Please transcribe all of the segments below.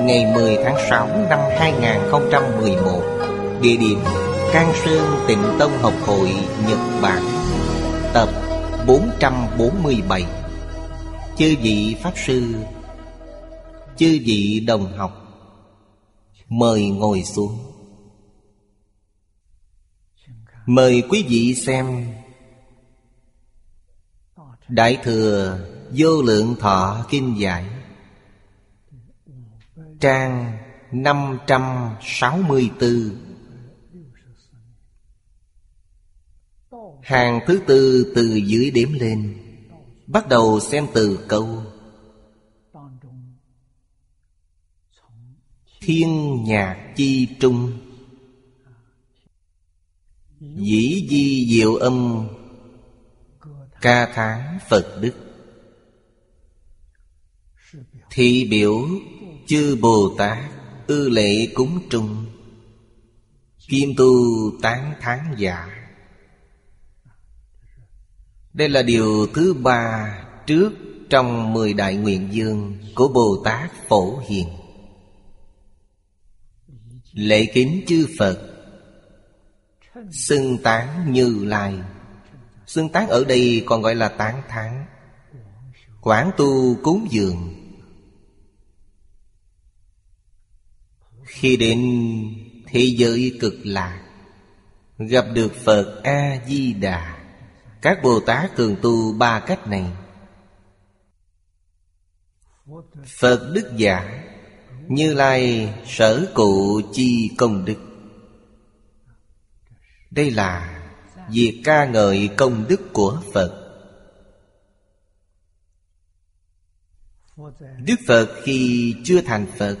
ngày 10 tháng 6 năm 2011 Địa điểm Can Sơn Tịnh Tông Học Hội, Nhật Bản. Tập 447 Chư vị Pháp Sư, Chư vị đồng học, Mời ngồi xuống. Mời quý vị xem Đại Thừa Vô Lượng Thọ Kinh Giải. Trang 564 Hàng thứ tư từ dưới đếm lên, Bắt đầu xem từ câu Thiên nhạc chi trung. Dĩ di diệu âm, Ca tháng Phật Đức. Thị biểu chư Bồ Tát, Ư lệ cúng trung Kim tu tán tháng giả. Đây là điều thứ ba Trước trong mười đại nguyện dương Của Bồ Tát Phổ Hiền. Lễ kính chư Phật. Xưng tán như lai. Xưng tán ở đây còn gọi là tán tháng Quán tu cúng dường. Khi đến thế giới cực lạc, Gặp được Phật A-di-đà. Các Bồ Tát thường tu ba cách này. Phật Đức Giả, Như Lai sở cụ chi công đức. Đây là việc ca ngợi công đức của Phật. Đức Phật khi chưa thành Phật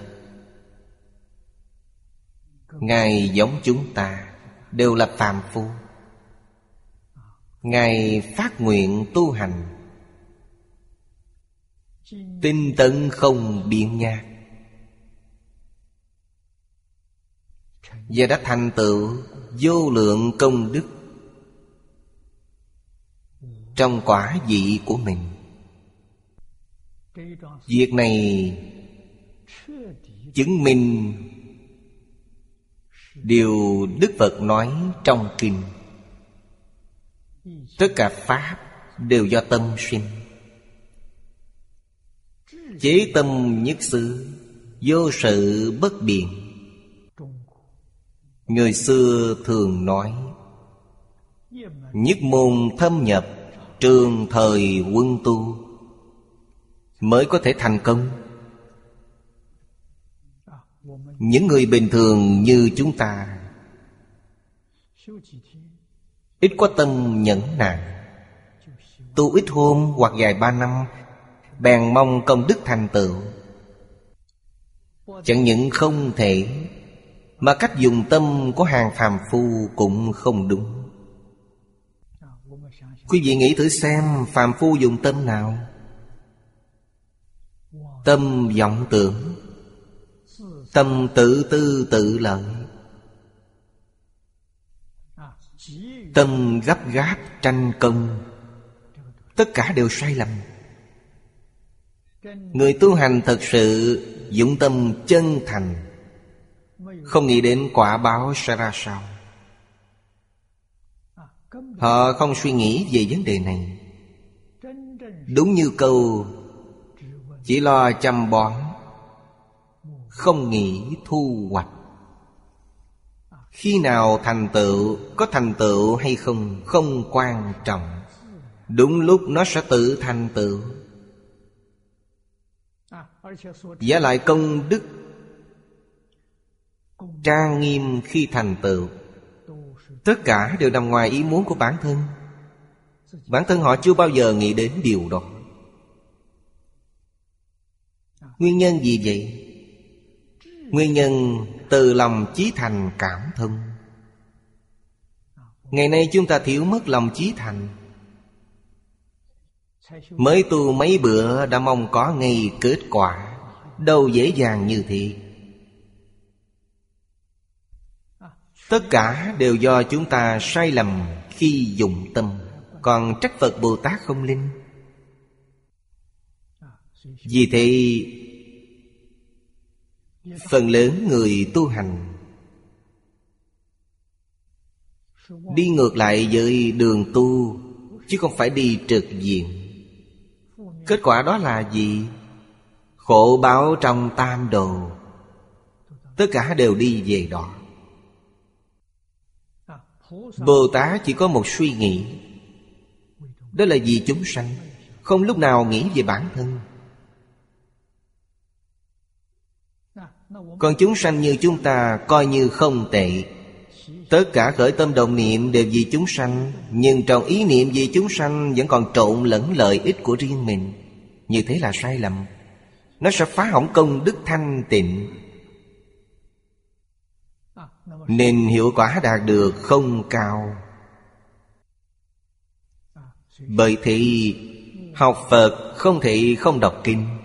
Ngài giống chúng ta, Đều là phàm phu. Ngài phát nguyện tu hành. Tinh tấn không biện nhạc Và đã thành tựu vô lượng công đức Trong quả vị của mình. Việc này chứng minh Điều Đức Phật nói trong kinh. Tất cả Pháp đều do tâm sinh. Chế tâm nhất xứ, Vô sự bất biện. Người xưa thường nói, Nhất môn thâm nhập, Trường thời quân tu, Mới có thể thành công những người bình thường như chúng ta. Ít có tâm nhẫn nại. Tu ít hôm hoặc dài ba năm, Bèn mong công đức thành tựu. Chẳng những không thể, Mà cách dùng tâm của hàng phàm phu cũng không đúng. Quý vị nghĩ thử xem phàm phu dùng tâm nào? Tâm vọng tưởng. Tâm tự tư tự lợi. Tâm gấp gáp tranh công, Tất cả đều sai lầm. Người tu hành thật sự Dũng tâm chân thành, Không nghĩ đến quả báo sẽ ra sao. Họ không suy nghĩ về vấn đề này. Đúng như câu, Chỉ lo chăm bón không nghĩ thu hoạch. Khi nào thành tựu, Có thành tựu hay không Không quan trọng. Đúng lúc nó sẽ tự thành tựu. Giả lại công đức Trang nghiêm khi thành tựu. Tất cả đều nằm ngoài ý muốn của bản thân. Bản thân họ chưa bao giờ nghĩ đến điều đó. Nguyên nhân gì vậy? Nguyên nhân từ lòng chí thành cảm thông. Ngày nay chúng ta thiếu mất lòng chí thành. Mới tu mấy bữa đã mong có ngay kết quả, Đâu dễ dàng như thế. Tất cả đều do chúng ta sai lầm khi dùng tâm, Còn trách Phật Bồ Tát không linh. Vì thế Phần lớn người tu hành Đi ngược lại với đường tu, Chứ không phải đi trực diện. Kết quả đó là gì? Khổ báo trong tam đồ. Tất cả đều đi về đó. Bồ Tát chỉ có một suy nghĩ. Đó là vì chúng sanh, Không lúc nào nghĩ về bản thân. Còn chúng sanh như chúng ta coi như không tệ. Tất cả khởi tâm đồng niệm đều vì chúng sanh, Nhưng trong ý niệm vì chúng sanh Vẫn còn trộn lẫn lợi ích của riêng mình. Như thế là sai lầm. Nó sẽ phá hỏng công đức thanh tịnh. Nên hiệu quả đạt được không cao. Bởi thì Học Phật không thể không đọc kinh.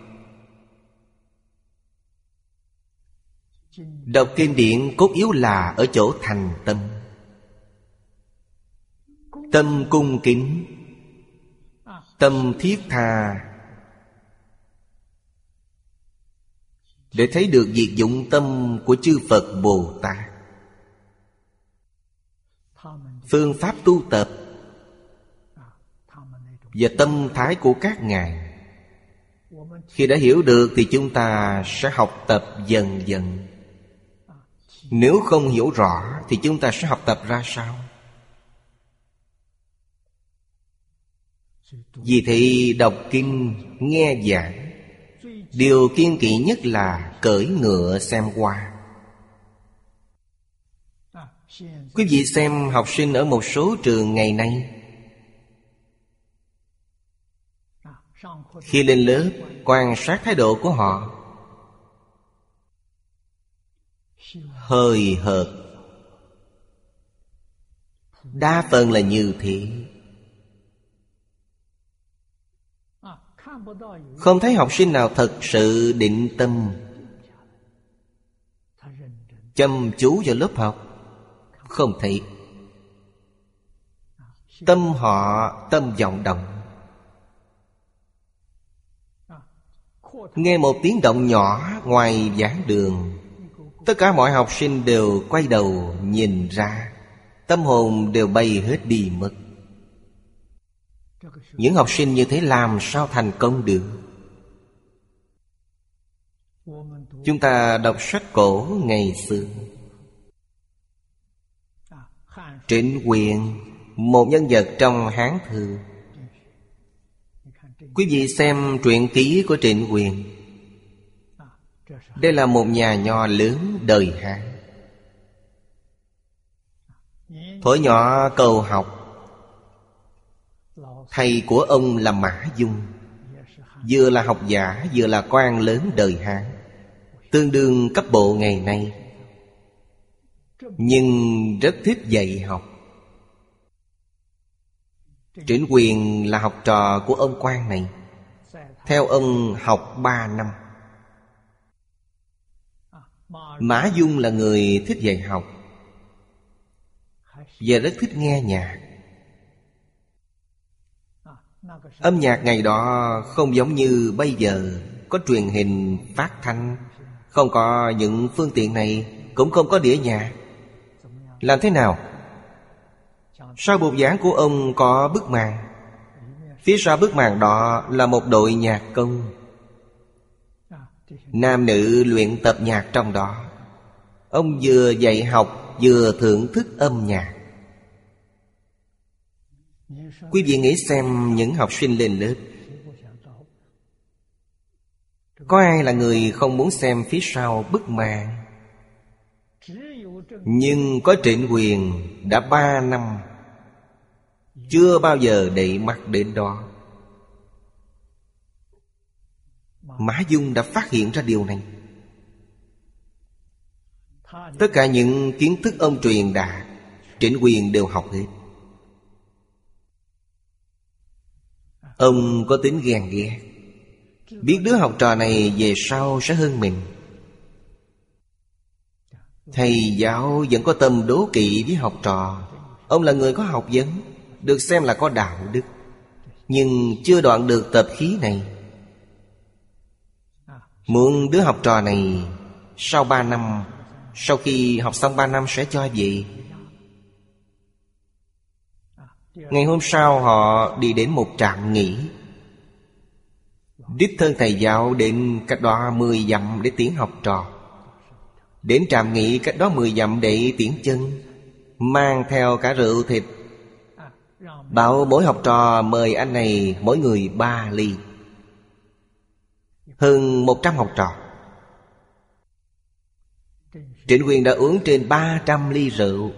Đọc kinh điển cốt yếu là ở chỗ thành tâm. Tâm cung kính. Tâm thiết tha. Để thấy được việc dụng tâm của chư Phật Bồ Tát. Phương pháp tu tập Và tâm thái của các ngài. Khi đã hiểu được thì chúng ta sẽ học tập dần dần nếu không hiểu rõ Thì chúng ta sẽ học tập ra sao? Vì thì đọc kinh, Nghe giảng, Điều kiên kỵ nhất là Cởi ngựa xem qua Quý vị xem học sinh ở một số trường ngày nay. Khi lên lớp, Quan sát thái độ của họ hơi hợt. Đa phần là như thế. Không thấy học sinh nào thật sự định tâm. Chăm chú vào lớp học. Không thấy. Tâm họ, tâm vọng động. Nghe một tiếng động nhỏ ngoài giảng đường. Tất cả mọi học sinh đều quay đầu nhìn ra, Tâm hồn đều bay hết đi mất. Những học sinh như thế làm sao thành công được? Chúng ta đọc sách cổ ngày xưa. Trịnh quyền, Một nhân vật trong Hán Thư. Quý vị xem truyện ký của Trịnh quyền đây là một nhà nho lớn đời Hán. Thuở nhỏ cầu học. Thầy của ông là Mã Dung. Vừa là học giả, Vừa là quan lớn đời Hán. Tương đương cấp bộ ngày nay. Nhưng rất thích dạy học. Trịnh quyền là học trò của ông quan này. Theo ông học ba năm. Mã Dung là người thích dạy học. Và rất thích nghe nhạc. Âm nhạc ngày đó không giống như bây giờ, Có truyền hình phát thanh, Không có những phương tiện này, Cũng không có đĩa nhạc. Làm thế nào? Sau bục giảng của ông có bức màn. Phía sau bức màn đó là một đội nhạc công. Nam nữ luyện tập nhạc trong đó. Ông vừa dạy học, vừa thưởng thức âm nhạc. Quý vị nghĩ xem những học sinh lên lớp, Có ai là người không muốn xem phía sau bức màn? Nhưng có trịnh quyền đã ba năm, Chưa bao giờ đẩy mắt đến đó. Mã Dung đã phát hiện ra điều này. Tất cả những kiến thức ông truyền đạt Trịnh quyền đều học hết. Ông có tính ghen ghét. Biết đứa học trò này về sau sẽ hơn mình. Thầy giáo vẫn có tâm đố kỵ với học trò. Ông là người có học vấn, Được xem là có đạo đức. Nhưng chưa đoạn được tập khí này. Muốn đứa học trò này Sau ba năm sau khi học xong ba năm sẽ cho gì Ngày hôm sau họ đi đến một trạm nghỉ. Đích thân thầy giáo đến cách đó mười dặm để tiến học trò. Đến trạm nghỉ cách đó mười dặm để tiến chân, Mang theo cả rượu thịt. Bảo mỗi học trò mời anh này mỗi người ba ly. Hơn một trăm học trò. Trịnh quyền đã uống trên ba trăm ly rượu.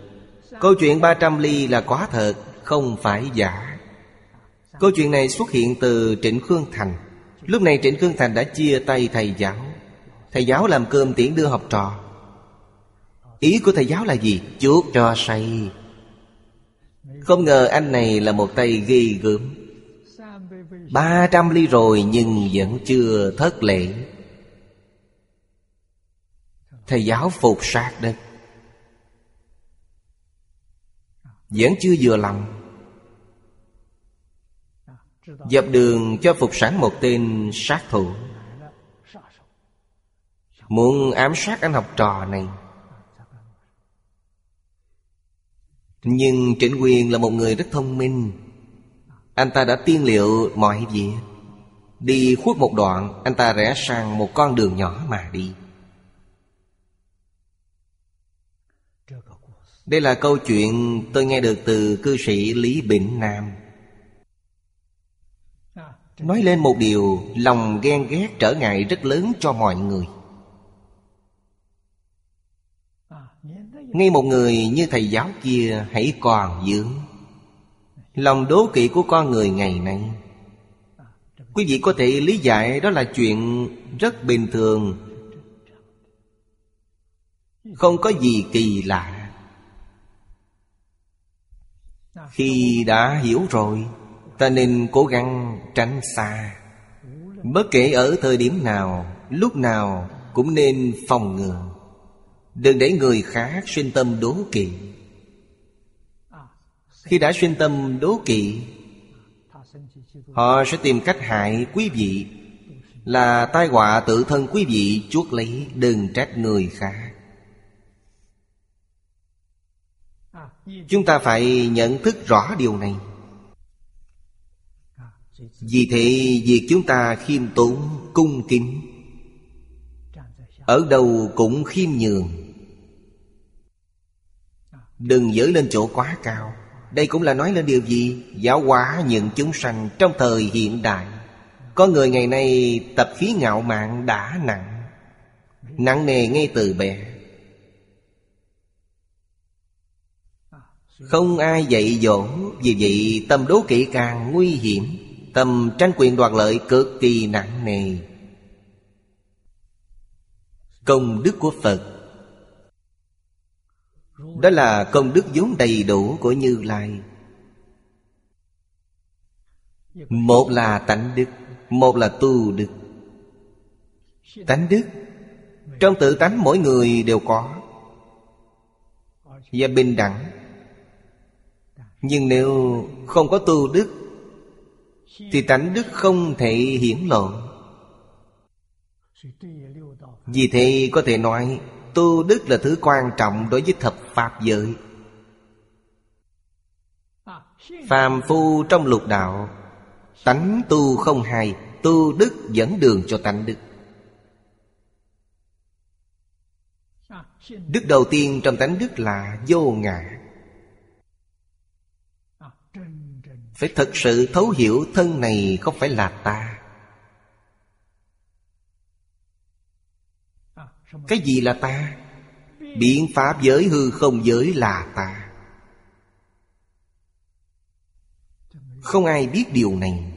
Câu chuyện ba trăm ly là quá thật, Không phải giả. Câu chuyện này xuất hiện từ Trịnh Khương Thành. Lúc này Trịnh Khương Thành đã chia tay thầy giáo. Thầy giáo làm cơm tiễn đưa học trò. Ý của thầy giáo là gì? Chuốt cho say. Không ngờ anh này là một tay ghi gớm. Ba trăm ly rồi nhưng vẫn chưa thất lễ. Thầy giáo phục sát đất Vẫn chưa vừa lòng. Dập đường cho phục sản một tên sát thủ. Muốn ám sát anh học trò này. Nhưng Trịnh Quyền là một người rất thông minh. Anh ta đã tiên liệu mọi việc. Đi khuất một đoạn, Anh ta rẽ sang một con đường nhỏ mà đi. Đây là câu chuyện tôi nghe được từ cư sĩ Lý Bỉnh Nam. Nói lên một điều, Lòng ghen ghét trở ngại rất lớn cho mọi người. Ngay một người như thầy giáo kia hãy còn dưỡng. Lòng đố kỵ của con người ngày nay. Quý vị có thể lý giải đó là chuyện rất bình thường. Không có gì kỳ lạ. Khi đã hiểu rồi, Ta nên cố gắng tránh xa. Bất kể ở thời điểm nào, Lúc nào cũng nên phòng ngừa. Đừng để người khác xuyên tâm đố kỵ. Khi đã xuyên tâm đố kỵ, Họ sẽ tìm cách hại quý vị, Là tai họa tự thân quý vị chuốc lấy Đừng trách người khác. Chúng ta phải nhận thức rõ điều này. Vì thế việc chúng ta khiêm tốn, cung kính Ở đâu cũng khiêm nhường. Đừng dỡ lên chỗ quá cao. Đây cũng là nói lên điều gì? Giáo hóa những chúng sanh trong thời hiện đại. Có người ngày nay tập khí ngạo mạn đã nặng. Nặng nề ngay từ bé. Không ai dạy dỗ Vì vậy tâm đố kỵ càng nguy hiểm, Tâm tranh quyền đoạt lợi cực kỳ nặng nề. Công đức của Phật. Đó là công đức vốn đầy đủ của Như Lai. Một là tánh đức, Một là tu đức. Tánh đức, Trong tự tánh mỗi người đều có. Và bình đẳng nhưng nếu không có tu đức, Thì tánh đức không thể hiển lộ. Vì thế có thể nói, Tu đức là thứ quan trọng đối với thập Pháp giới. Phàm phu trong lục đạo, Tánh tu không hay Tu đức dẫn đường cho tánh đức. Đức đầu tiên trong tánh đức là vô ngã. Phải thật sự thấu hiểu thân này không phải là ta. Cái gì là ta? Biện pháp giới hư không giới là ta. Không ai biết điều này.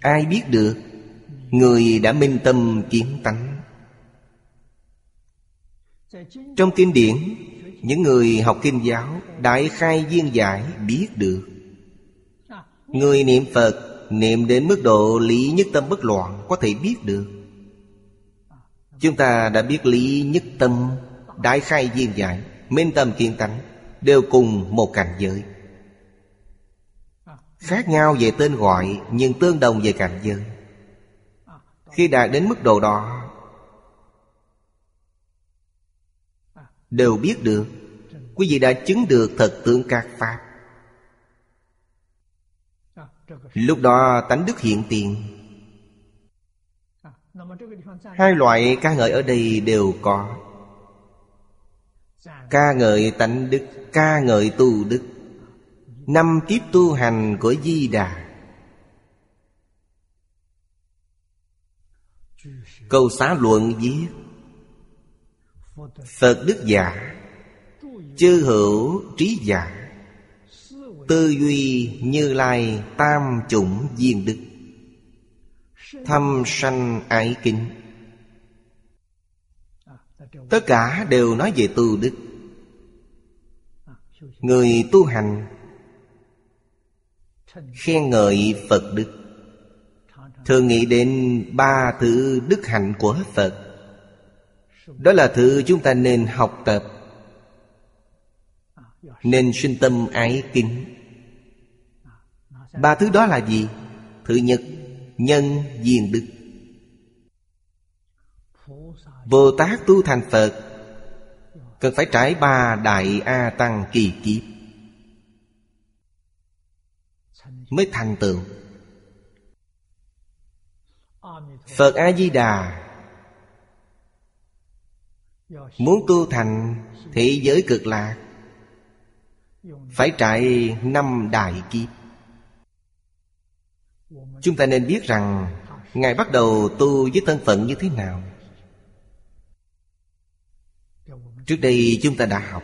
Ai biết được? Người đã minh tâm kiến tánh. Trong kinh điển những người học kinh giáo, Đại khai viên giải, biết được. Người niệm Phật, Niệm đến mức độ lý nhất tâm bất loạn, Có thể biết được. Chúng ta đã biết lý nhất tâm, Đại khai viên giải, Minh tâm kiên tánh, Đều cùng một cảnh giới. Khác nhau về tên gọi, Nhưng tương đồng về cảnh giới. Khi đạt đến mức độ đó Đều biết được. Quý vị đã chứng được thật tướng các Pháp. Lúc đó, tánh đức hiện tiền. Hai loại ca ngợi ở đây đều có. Ca ngợi tánh đức, Ca ngợi tu đức. Năm kiếp tu hành của Di Đà. Câu xá luận viết Phật đức giả Chư hữu trí giả, Tư duy như lai tam chủng viên đức, Thâm sanh ái kính. Tất cả đều nói về tu đức. Người tu hành Khen ngợi Phật đức, Thường nghĩ đến ba thứ đức hạnh của Phật. Đó là thứ chúng ta nên học tập. Nên sinh tâm ái kính. Ba thứ đó là gì? Thứ nhất, Nhân diền đức. Bồ Tát tu thành Phật, Cần phải trải ba đại A Tăng kỳ kiếp Mới thành tựu. Phật A-di-đà Muốn tu thành thị giới cực lạc. Phải trải năm đại kiếp. Chúng ta nên biết rằng Ngài bắt đầu tu với thân phận như thế nào. Trước đây chúng ta đã học.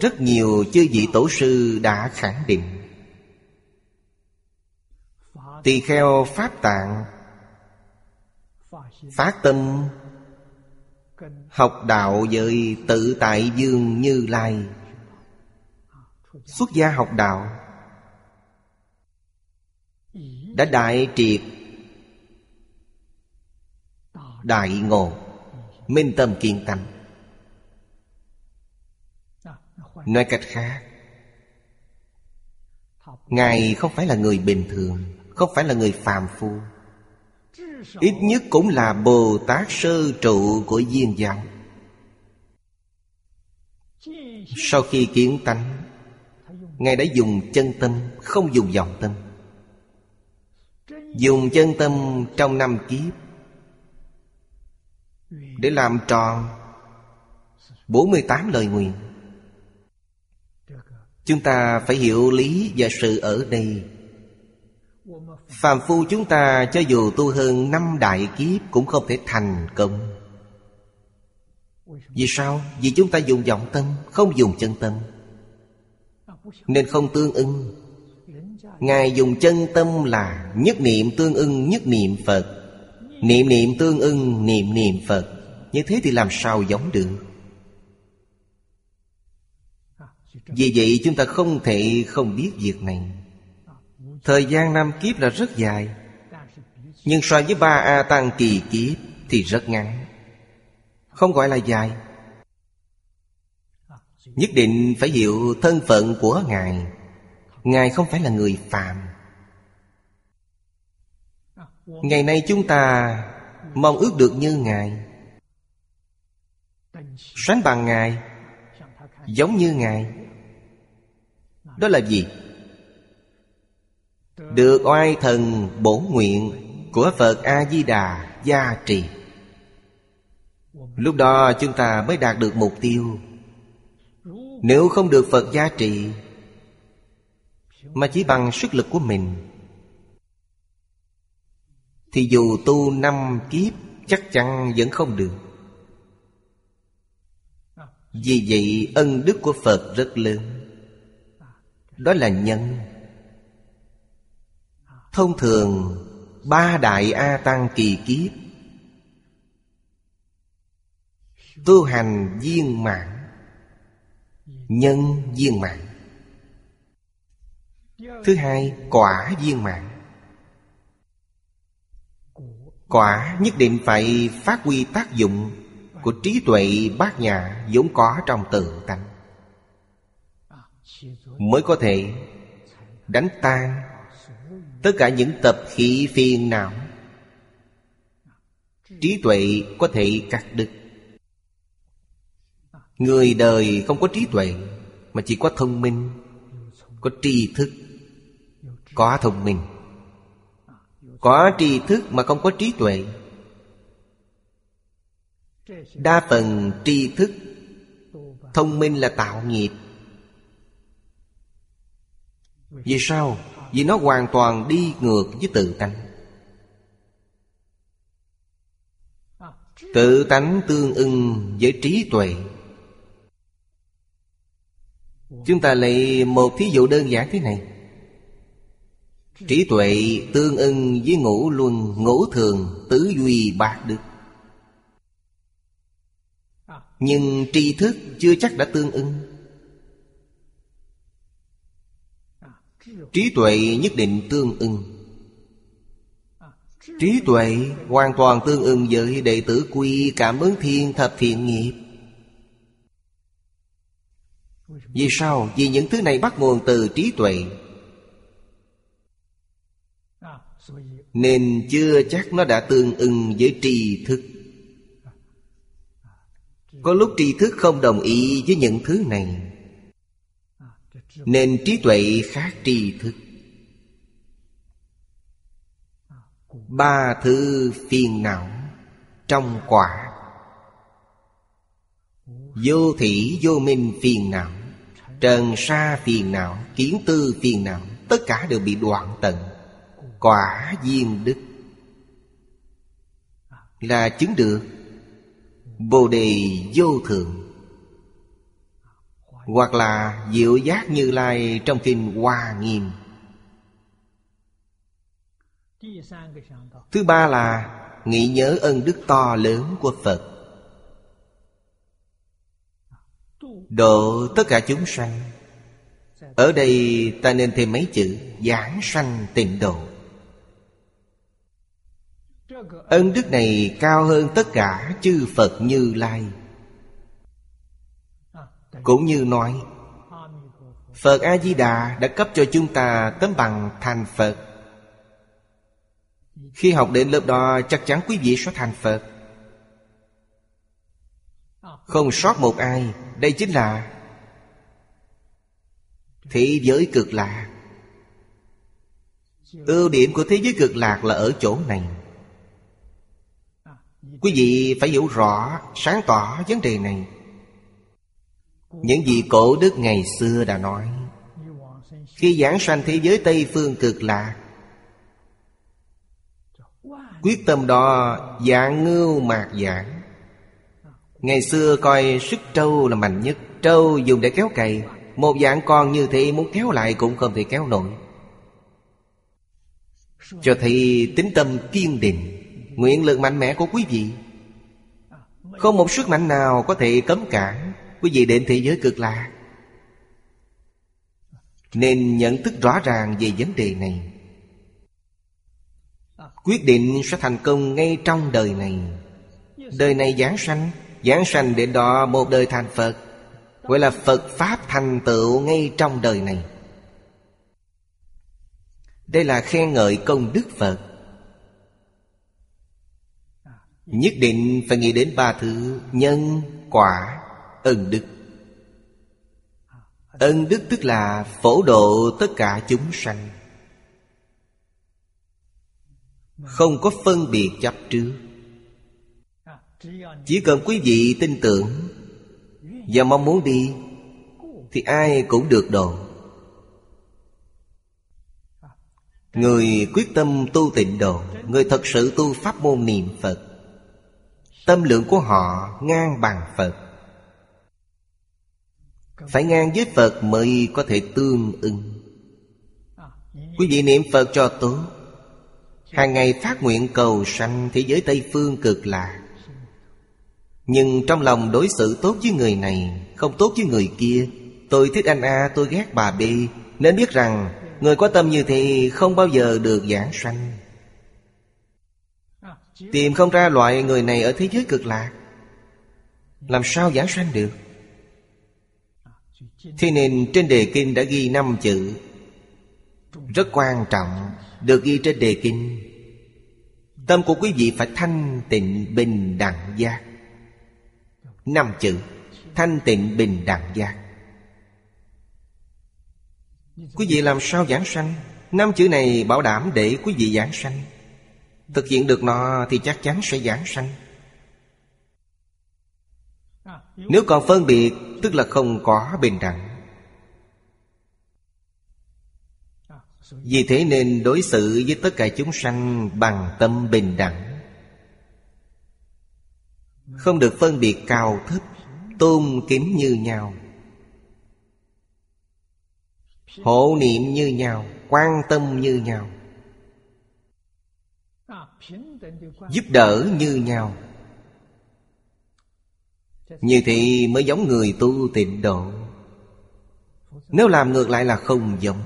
Rất nhiều chư vị tổ sư đã khẳng định. Tỳ kheo Pháp Tạng Phát tâm. Học đạo với tự tại dương như lai. Xuất gia học đạo. Đã đại triệt. Đại ngộ. Minh tâm kiên tâm. Nói cách khác, Ngài không phải là người bình thường, Không phải là người phàm phu. Ít nhất cũng là Bồ Tát sơ trụ của duyên giáo. Sau khi kiến tánh, Ngài đã dùng chân tâm, Không dùng vọng tâm. Dùng chân tâm trong năm kiếp Để làm tròn 48 lời nguyện. Chúng ta phải hiểu lý và sự ở đây. Phàm phu chúng ta cho dù tu hơn năm đại kiếp Cũng không thể thành công. Vì sao? Vì chúng ta dùng vọng tâm, Không dùng chân tâm. Nên không tương ưng. Ngài dùng chân tâm là Nhất niệm tương ưng, nhất niệm Phật. Niệm niệm tương ưng, niệm niệm Phật. Như thế thì làm sao giống được? Vì vậy chúng ta không thể không biết việc này. Thời gian năm kiếp là rất dài. Nhưng so với ba A Tăng kỳ kiếp Thì rất ngắn. Không gọi là dài. Nhất định phải hiểu thân phận của Ngài. Ngài không phải là người phàm. Ngày nay chúng ta Mong ước được như Ngài. Sánh bằng Ngài, Giống như Ngài. Đó là gì? Được oai thần bổ nguyện Của Phật A-di-đà gia trì. Lúc đó chúng ta mới đạt được mục tiêu. Nếu không được Phật gia trì, Mà chỉ bằng sức lực của mình, Thì dù tu năm kiếp Chắc chắn vẫn không được. Vì vậy, ân đức của Phật rất lớn. Đó là nhân. Thông thường, Ba đại A Tăng kỳ kiếp. Tu hành viên mãn, Nhân viên mãn. Thứ hai, quả viên mãn. Quả nhất định phải phát huy tác dụng Của trí tuệ bát nhã vốn có trong tự tánh. Mới có thể đánh tan Tất cả những tập khí phiền não Trí tuệ có thể cắt đứt. Người đời không có trí tuệ, Mà chỉ có thông minh, Có tri thức, Có thông minh. Có tri thức mà không có trí tuệ. Đa phần tri thức, Thông minh là tạo nghiệp. Vì sao? Vì nó hoàn toàn đi ngược với tự tánh. Tự tánh tương ưng với trí tuệ. Chúng ta lấy một thí dụ đơn giản thế này. Trí tuệ tương ưng với ngũ luân, ngũ thường, tứ duy bạc đức. Nhưng tri thức chưa chắc đã tương ưng. Trí tuệ nhất định tương ưng. Trí tuệ hoàn toàn tương ưng với đệ tử quy cảm ứng thiên thập thiện nghiệp. Vì sao? Vì những thứ này bắt nguồn từ trí tuệ. Nên chưa chắc nó đã tương ưng với tri thức. Có lúc tri thức không đồng ý với những thứ này. Nên trí tuệ khác tri thức. Ba thứ phiền não Trong quả. Vô thị vô minh phiền não. Trần sa phiền não, Kiến tư phiền não, Tất cả đều bị đoạn tận. Quả viên đức. Là chứng được. Bồ đề vô thượng. Hoặc là diệu giác như lai Trong kinh Hoa Nghiêm. Thứ ba là Nghĩ nhớ ân đức to lớn của Phật. Độ tất cả chúng sanh, Ở đây ta nên thêm mấy chữ, Giảng sanh tịnh độ. Ân đức này cao hơn tất cả chư Phật Như Lai. Cũng như nói, Phật A-di-đà đã cấp cho chúng ta tấm bằng thành Phật. Khi học đến lớp đó, chắc chắn quý vị sẽ thành Phật. Không sót một ai, Đây chính là Thế giới cực lạc. Ưu điểm của thế giới cực lạc là ở chỗ này. Quý vị phải hiểu rõ, Sáng tỏ vấn đề này. Những gì cổ đức ngày xưa đã nói. Khi giảng sanh thế giới Tây Phương cực lạc, Quyết tâm đó dạng ngưu mạc giảng. Ngày xưa coi sức trâu là mạnh nhất. Trâu dùng để kéo cày. Một dạng con như thế muốn kéo lại cũng không thể kéo nổi. Cho thấy tính tâm kiên định, Nguyện lực mạnh mẽ của quý vị. Không một sức mạnh nào có thể cấm cản. Quý vị đến thế giới cực lạc Nên nhận thức rõ ràng về vấn đề này. Quyết định sẽ thành công ngay trong đời này. Đời này giảng sanh Giảng sanh để đó một đời thành Phật Gọi là Phật Pháp thành tựu ngay trong đời này. Đây là khen ngợi công đức Phật. Nhất định phải nghĩ đến ba thứ Nhân, quả, ân đức. Ân đức tức là phổ độ tất cả chúng sanh. Không có phân biệt chấp trước. Chỉ cần quý vị tin tưởng Và mong muốn đi, Thì ai cũng được độ. Người quyết tâm tu tịnh độ, Người thật sự tu pháp môn niệm Phật, Tâm lượng của họ ngang bằng Phật. Phải ngang với Phật mới có thể tương ưng. Quý vị niệm Phật cho tốt. Hàng ngày phát nguyện cầu sanh thế giới Tây Phương cực lạc Nhưng trong lòng đối xử tốt với người này Không tốt với người kia Tôi thích anh A, tôi ghét bà B Nên biết rằng Người có tâm như thế không bao giờ được giảng sanh. Tìm không ra loại người này ở thế giới cực lạc Làm sao giảng sanh được? Thế nên trên đề kinh đã ghi năm chữ. Rất quan trọng, Được ghi trên đề kinh. Tâm của quý vị phải thanh tịnh bình đẳng giác. Năm chữ, Thanh tịnh bình đẳng giác. Quý vị làm sao giảng sanh? Năm chữ này bảo đảm để quý vị giảng sanh. Thực hiện được nó thì chắc chắn sẽ giảng sanh. Nếu còn phân biệt Tức là không có bình đẳng. Vì thế nên đối xử với tất cả chúng sanh Bằng tâm bình đẳng. Không được phân biệt cao thấp, Tôn kính như nhau. Hộ niệm như nhau, Quan tâm như nhau. Giúp đỡ như nhau. Như thì mới giống người tu tịnh độ. Nếu làm ngược lại là không giống.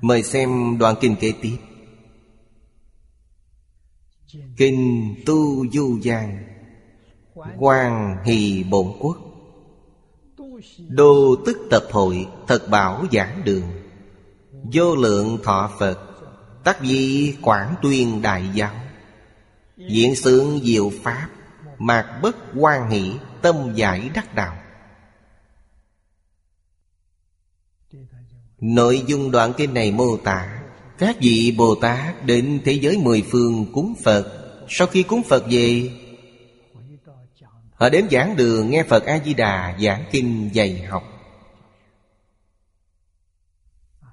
Mời xem đoạn kinh kế tiếp. Kinh Tu Du Giang Hoàng hì Bổn Quốc. Đô tức tập hội Thật bảo giảng đường. Vô lượng thọ Phật Tác di quảng tuyên đại giáo. Diện sướng diệu pháp, Mạc bất quan hỷ, Tâm giải đắc đạo. Nội dung đoạn kinh này mô tả, Các vị Bồ Tát đến thế giới mười phương cúng Phật. Sau khi cúng Phật về, Họ đến giảng đường nghe Phật A-di-đà giảng kinh dạy học.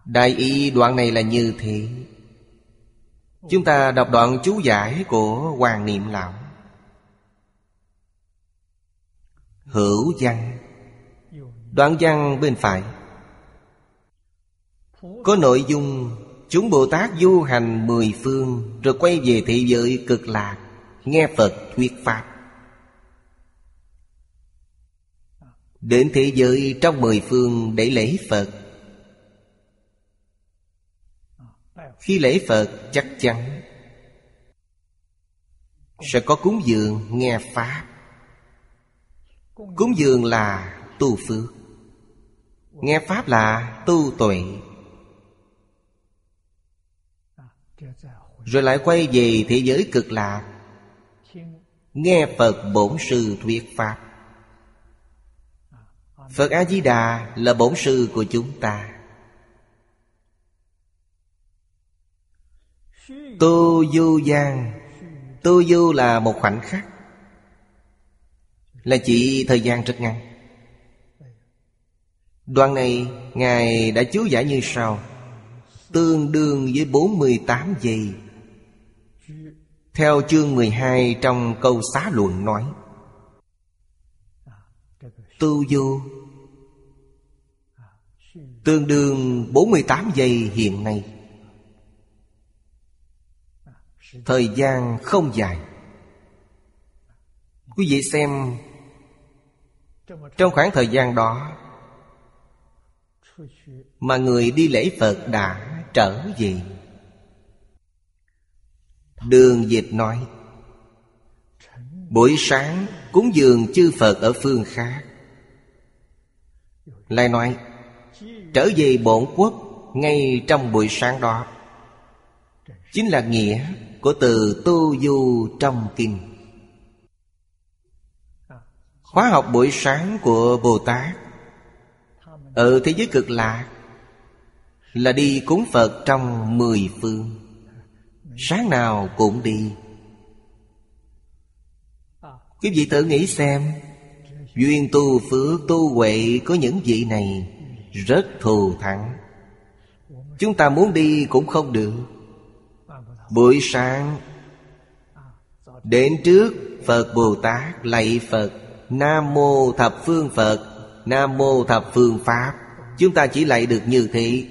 Đại ý đoạn này là như thế. Chúng ta đọc đoạn chú giải của Hoàng Niệm Lão. Hữu văn. Đoạn văn bên phải. Có nội dung, Chúng Bồ Tát du hành mười phương Rồi quay về thị giới cực lạc, Nghe Phật thuyết Pháp. Đến thế giới trong mười phương để lễ Phật Khi lễ Phật, chắc chắn Sẽ có cúng dường nghe Pháp. Cúng dường là tu phước. Nghe Pháp là tu tuệ. Rồi lại quay về thế giới cực lạc. Nghe Phật Bổn Sư thuyết Pháp. Phật A-di-đà là bổn sư của chúng ta. Tu du gian Tu du là một khoảnh khắc, Là chỉ thời gian rất ngắn. Đoạn này Ngài đã chú giải như sau. Tương đương với 48 giây. Theo chương 12 trong câu xá luận nói Tu du Tương đương 48 giây hiện nay. Thời gian không dài. Quý vị xem, Trong khoảng thời gian đó, Mà người đi lễ Phật đã trở về. Đường dịch nói, Buổi sáng cúng dường chư Phật ở phương khác. Lại nói, Trở về bổn quốc Ngay trong buổi sáng đó. Chính là nghĩa của từ tu du trong kinh. Khóa học buổi sáng của Bồ Tát Ở thế giới cực lạc Là đi cúng Phật trong mười phương. Sáng nào cũng đi. Quý vị tự nghĩ xem, Duyên tu phước tu huệ có những vị này Rất thù thắng. Chúng ta muốn đi cũng không được. Buổi sáng. Đến trước, Phật Bồ Tát lạy Phật. Nam Mô Thập Phương Phật, Nam Mô Thập Phương Pháp. Chúng ta chỉ lạy được như thế.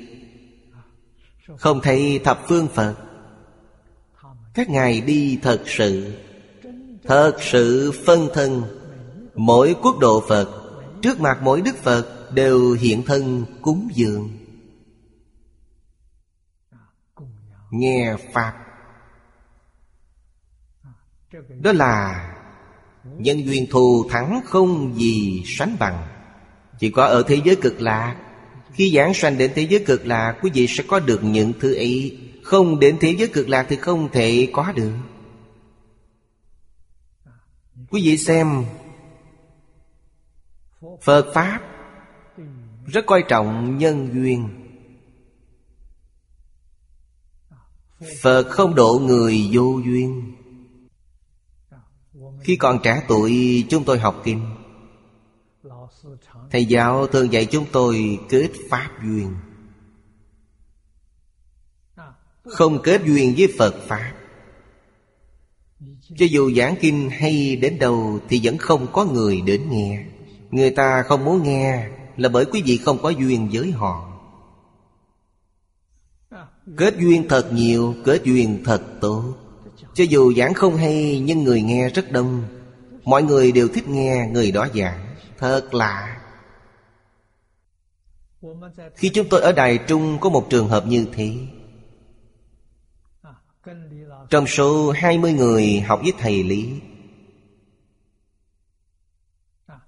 Không thấy Thập Phương Phật. Các ngài đi thật sự. Thật sự phân thân. Mỗi quốc độ Phật, Trước mặt mỗi Đức Phật Đều hiện thân cúng dường. Nghe Pháp đó là Nhân duyên thù thắng không gì sánh bằng. Chỉ có ở thế giới cực lạc, Khi giảng sanh đến thế giới cực lạc, Quý vị sẽ có được những thứ ấy. Không đến thế giới cực lạc thì không thể có được. Quý vị xem, Phật Pháp Rất coi trọng nhân duyên. Phật không độ người vô duyên. Khi còn trẻ tuổi, chúng tôi học kinh. Thầy giáo thường dạy chúng tôi kết Pháp duyên. Không kết duyên với Phật Pháp. Cho dù giảng kinh hay đến đâu Thì vẫn không có người đến nghe. Người ta không muốn nghe Là bởi quý vị không có duyên với họ. Kết duyên thật nhiều, Kết duyên thật tốt. Cho dù giảng không hay, Nhưng người nghe rất đông. Mọi người đều thích nghe người đó giảng. Thật lạ. Khi chúng tôi ở Đài Trung, Có một trường hợp như thế. Trong số 20 người học với thầy Lý,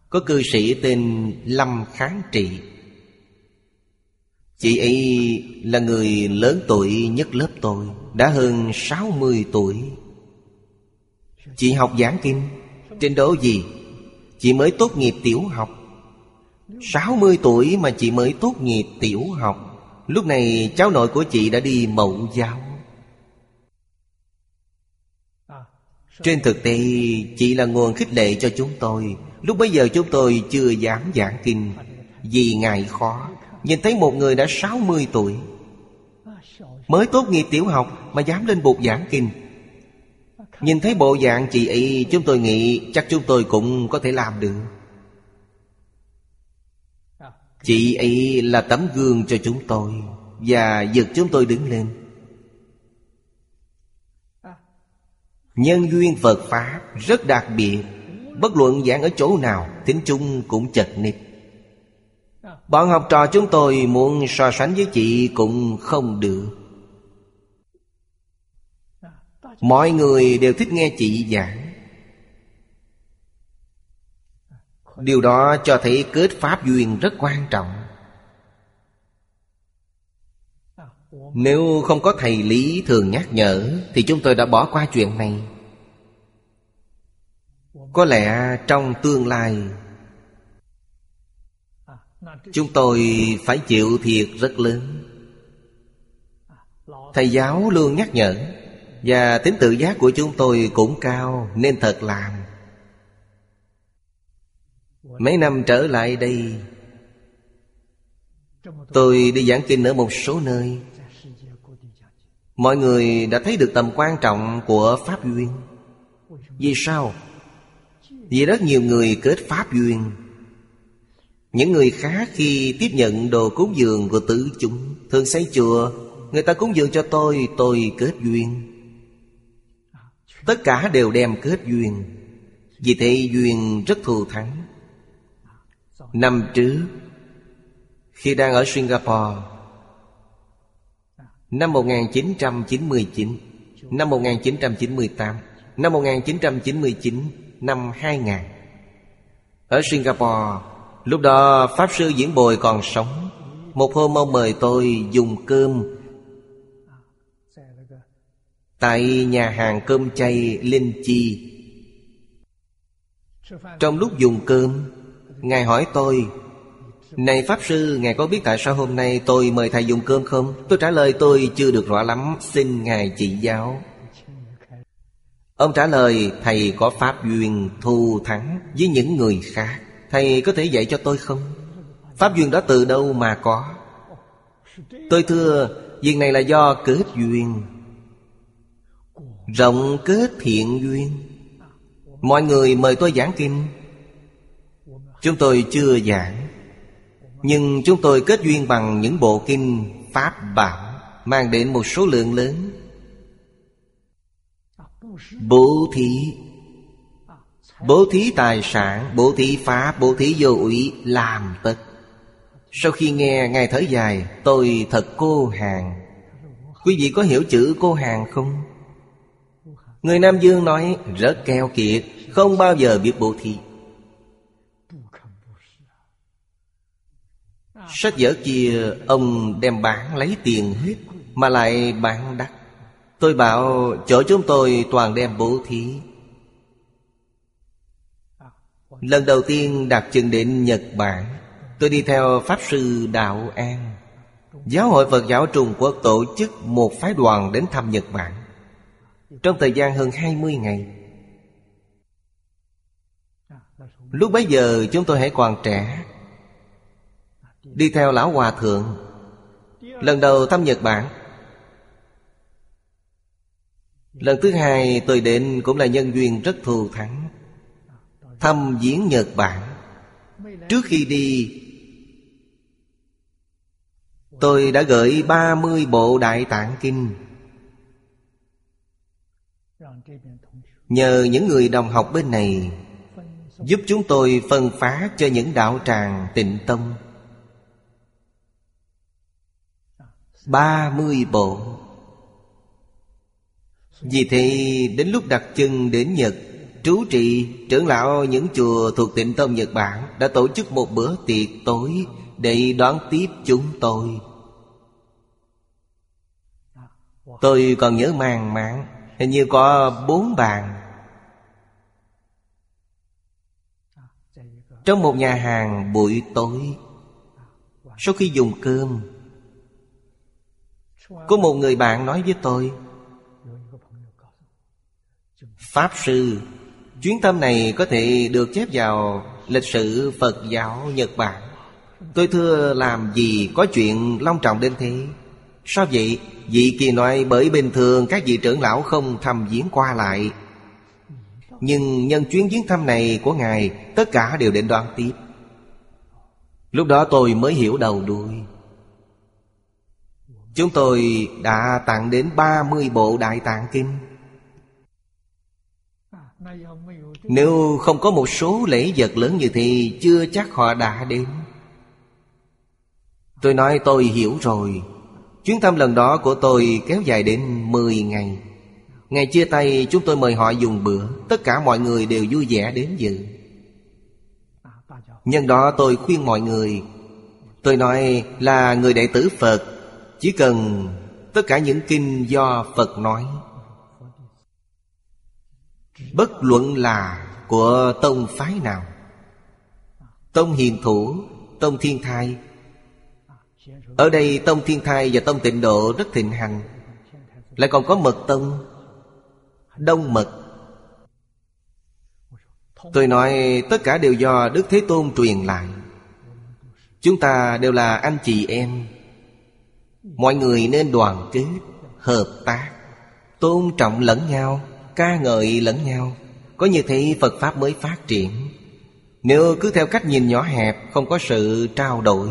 Có cư sĩ tên Lâm Kháng Trị. Chị ấy là người lớn tuổi nhất lớp tôi, Đã hơn 60 tuổi. Chị học giảng kinh. Trên độ gì? Chị mới tốt nghiệp tiểu học. 60 tuổi mà chị mới tốt nghiệp tiểu học. Lúc này cháu nội của chị đã đi mậu giáo. Trên thực tế, chị là nguồn khích lệ cho chúng tôi. Lúc bấy giờ chúng tôi chưa dám giảng kinh Vì ngại khó. Nhìn thấy một người đã 60 tuổi. Mới tốt nghiệp tiểu học Mà dám lên bục giảng kinh. Nhìn thấy bộ dạng chị ấy, Chúng tôi nghĩ chắc chúng tôi cũng có thể làm được. Chị ấy là tấm gương cho chúng tôi Và giật chúng tôi đứng lên. Nhân duyên Phật Pháp rất đặc biệt. Bất luận giảng ở chỗ nào tính chung cũng chật nịch Bọn học trò chúng tôi muốn so sánh với chị cũng không được. Mọi người đều thích nghe chị giảng. Điều đó cho thấy kết pháp duyên rất quan trọng. Nếu không có thầy lý thường nhắc nhở, Thì chúng tôi đã bỏ qua chuyện này. Có lẽ trong tương lai Chúng tôi phải chịu thiệt rất lớn. Thầy giáo luôn nhắc nhở, Và tính tự giác của chúng tôi cũng cao, Nên thật làm. Mấy năm trở lại đây, Tôi đi giảng kinh ở một số nơi. Mọi người đã thấy được tầm quan trọng của Pháp Duyên. Vì sao? Vì rất nhiều người kết Pháp Duyên những người khác khi tiếp nhận đồ cúng dường của tử chúng, Thường xây chùa, Người ta cúng dường cho tôi Tôi kết duyên. Tất cả đều đem kết duyên, Vì thế duyên rất thù thắng. Năm trước, Khi đang ở Singapore, Năm 1999 Năm 1998 Năm 1999 Năm 2000 Ở Singapore Lúc đó Pháp Sư Diễn Bồi còn sống. Một hôm ông mời tôi dùng cơm. Tại nhà hàng cơm chay Linh Chi. Trong lúc dùng cơm Ngài hỏi tôi Này Pháp Sư, Ngài có biết tại sao hôm nay tôi mời Thầy dùng cơm không? Tôi trả lời tôi chưa được rõ lắm, xin Ngài chỉ giáo. Ông trả lời Thầy có Pháp duyên thù thắng với những người khác. Thầy có thể dạy cho tôi không? Pháp duyên đó từ đâu mà có? Tôi thưa, Việc này là do kết duyên. Rộng kết thiện duyên. Mọi người mời tôi giảng kinh. Chúng tôi chưa giảng. Nhưng chúng tôi kết duyên bằng những bộ kinh Pháp Bảo, Mang đến một số lượng lớn. Bố thí Bố thí tài sản, Bố thí pháp, Bố thí vô ủy, Làm tất. Sau khi nghe Ngài thở dài, Tôi thật cô hàng. Quý vị có hiểu chữ cô hàng không? Người Nam Dương nói, rất keo kiệt, Không bao giờ biết bố thí. Sách vở kia, Ông đem bán lấy tiền hết, Mà lại bán đắt. Tôi bảo, chỗ chúng tôi toàn đem bố thí. Lần đầu tiên đặt chân đến Nhật Bản, Tôi đi theo Pháp Sư Đạo An. Giáo hội Phật giáo Trung Quốc tổ chức một phái đoàn đến thăm Nhật Bản. Trong thời gian hơn 20 ngày, Lúc bấy giờ chúng tôi hãy còn trẻ, Đi theo Lão Hòa Thượng, Lần đầu thăm Nhật Bản. Lần thứ hai tôi đến cũng là nhân duyên rất thù thắng. Thăm viếng Nhật Bản. Trước khi đi, Tôi đã gửi 30 bộ Đại Tạng Kinh. Nhờ những người đồng học bên này, Giúp chúng tôi phân phá cho những đạo tràng tịnh tâm. 30 bộ. Vì thế, đến lúc đặt chân đến Nhật Trú trì trưởng lão những chùa thuộc tịnh tông Nhật Bản Đã tổ chức một bữa tiệc tối Để đón tiếp chúng tôi. Tôi còn nhớ màng mạng, Hình như có bốn bàn. Trong một nhà hàng buổi tối Sau khi dùng cơm Có một người bạn nói với tôi Pháp Sư Chuyến thăm này có thể được chép vào lịch sử Phật giáo Nhật Bản. Tôi thưa làm gì có chuyện long trọng đến thế? Sao vậy? Vị kỳ nói bởi bình thường các vị trưởng lão không thăm viếng qua lại. Nhưng nhân chuyến viếng thăm này của Ngài, Tất cả đều đến đoán tiếp. Lúc đó tôi mới hiểu đầu đuôi. Chúng tôi đã tặng đến 30 bộ Đại Tạng Kinh nếu không có một số lễ vật lớn như thì Chưa chắc họ đã đến. Tôi nói tôi hiểu rồi. Chuyến thăm lần đó của tôi kéo dài đến 10 ngày. Ngày chia tay, chúng tôi mời họ dùng bữa. Tất cả mọi người đều vui vẻ đến dự. Nhân đó tôi khuyên mọi người. Tôi nói là người đệ tử Phật. Chỉ cần tất cả những kinh do Phật nói. Bất luận là của tông phái nào, Tông hiền thủ, Tông thiên thai. Ở đây tông thiên thai và tông tịnh độ rất thịnh hành Lại còn có mật tông, Đông mật. Tôi nói tất cả đều do Đức Thế Tôn truyền lại. Chúng ta đều là anh chị em. Mọi người nên đoàn kết, Hợp tác, Tôn trọng lẫn nhau ca ngợi lẫn nhau, có như thế phật pháp mới phát triển. Nếu cứ theo cách nhìn nhỏ hẹp, không có sự trao đổi,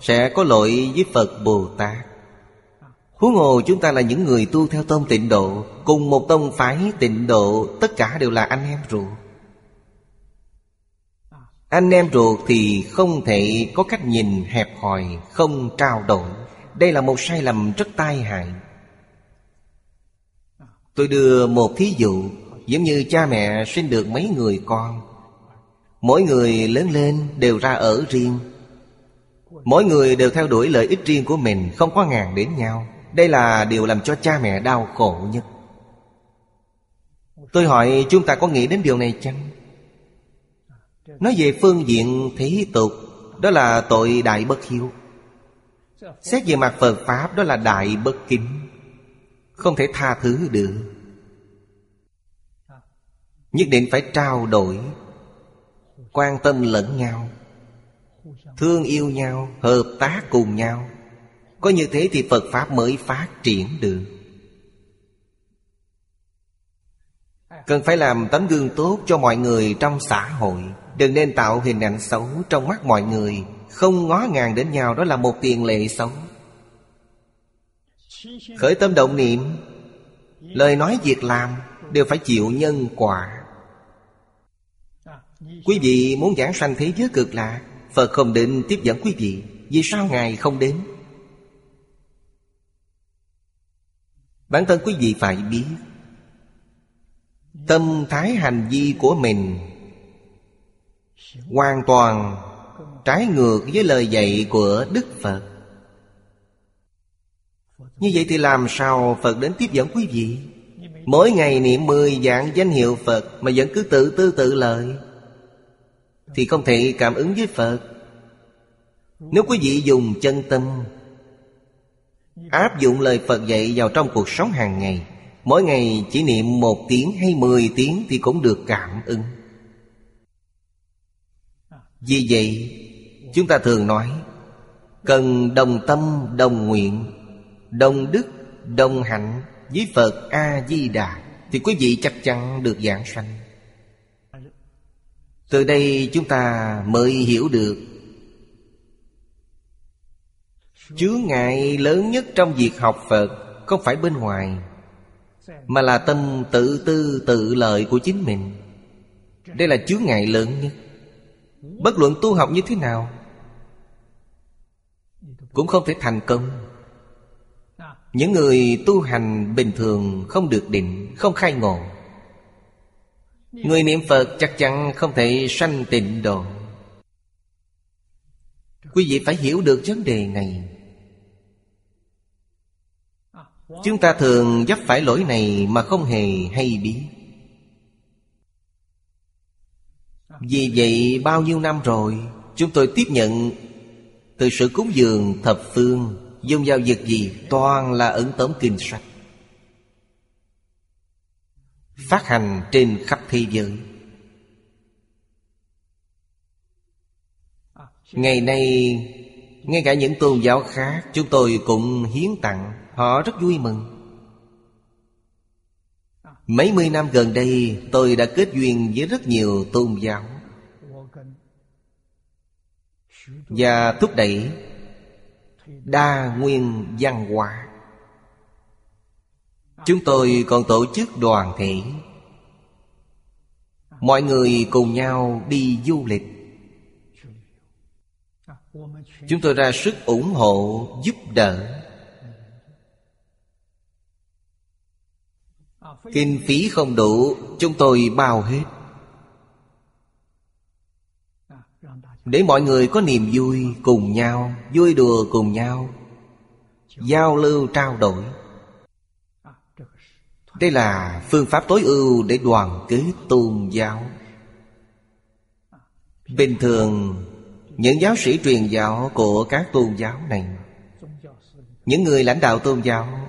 sẽ có lỗi với phật bồ tát. Huống hồ chúng ta là những người tu theo tông tịnh độ, cùng một tông phái tịnh độ, tất cả đều là anh em ruột. Anh em ruột thì không thể có cách nhìn hẹp hòi, không trao đổi. Đây là một sai lầm rất tai hại. Tôi đưa một thí dụ, Giống như cha mẹ sinh được mấy người con. Mỗi người lớn lên đều ra ở riêng. Mỗi người đều theo đuổi lợi ích riêng của mình, Không có ngàn đến nhau. Đây là điều làm cho cha mẹ đau khổ nhất. Tôi hỏi, chúng ta có nghĩ đến điều này chăng? Nói về phương diện thế tục, Đó là tội đại bất hiếu. Xét về mặt Phật Pháp, Đó là đại bất kính. Không thể tha thứ được. Nhất định phải trao đổi, Quan tâm lẫn nhau, Thương yêu nhau, Hợp tác cùng nhau. Có như thế thì Phật Pháp mới phát triển được. Cần phải làm tấm gương tốt cho mọi người trong xã hội. Đừng nên tạo hình ảnh xấu trong mắt mọi người. Không ngó ngàng đến nhau, đó là một tiền lệ xấu. Khởi tâm động niệm Lời nói việc làm Đều phải chịu nhân quả. Quý vị muốn giảng sanh thế giới cực lạ, Phật không định tiếp dẫn quý vị Vì sao Ngài không đến? Bản thân quý vị phải biết Tâm thái hành vi của mình Hoàn toàn trái ngược với lời dạy của Đức Phật. Như vậy thì làm sao Phật đến tiếp dẫn quý vị? Mỗi ngày niệm mười dạng danh hiệu Phật Mà vẫn cứ tự tư tự lợi, Thì không thể cảm ứng với Phật. Nếu quý vị dùng chân tâm, Áp dụng lời Phật dạy vào trong cuộc sống hàng ngày, Mỗi ngày chỉ niệm một tiếng hay mười tiếng Thì cũng được cảm ứng. Vì vậy, Chúng ta thường nói, Cần đồng tâm, đồng nguyện. Đồng đức đồng hạnh Với Phật A-di-đà Thì quý vị chắc chắn được giảng sanh. Từ đây chúng ta mới hiểu được Chướng ngại lớn nhất trong việc học Phật Không phải bên ngoài, Mà là tâm tự tư tự lợi của chính mình. Đây là chướng ngại lớn nhất. Bất luận tu học như thế nào, Cũng không thể thành công. Những người tu hành bình thường không được định, Không khai ngộ. Người niệm Phật chắc chắn không thể sanh tịnh độ. Quý vị phải hiểu được vấn đề này. Chúng ta thường dấp phải lỗi này mà không hề hay biết. Vì vậy, bao nhiêu năm rồi, Chúng tôi tiếp nhận Từ sự cúng dường thập phương. Dùng vào việc gì Toàn là ấn tống kinh sách. Phát hành trên khắp thế giới. Ngày nay, Ngay cả những tôn giáo khác, Chúng tôi cũng hiến tặng, Họ rất vui mừng. Mấy mươi năm gần đây, Tôi đã kết duyên với rất nhiều tôn giáo. Và thúc đẩy Đa nguyên văn hóa. Chúng tôi còn tổ chức đoàn thể. Mọi người cùng nhau đi du lịch. Chúng tôi ra sức ủng hộ, giúp đỡ. Kinh phí không đủ, Chúng tôi bao hết. Để mọi người có niềm vui cùng nhau, Vui đùa cùng nhau. Giao lưu trao đổi. Đây là phương pháp tối ưu để đoàn kết tôn giáo. Bình thường, Những giáo sĩ truyền giáo của các tôn giáo này, Những người lãnh đạo tôn giáo,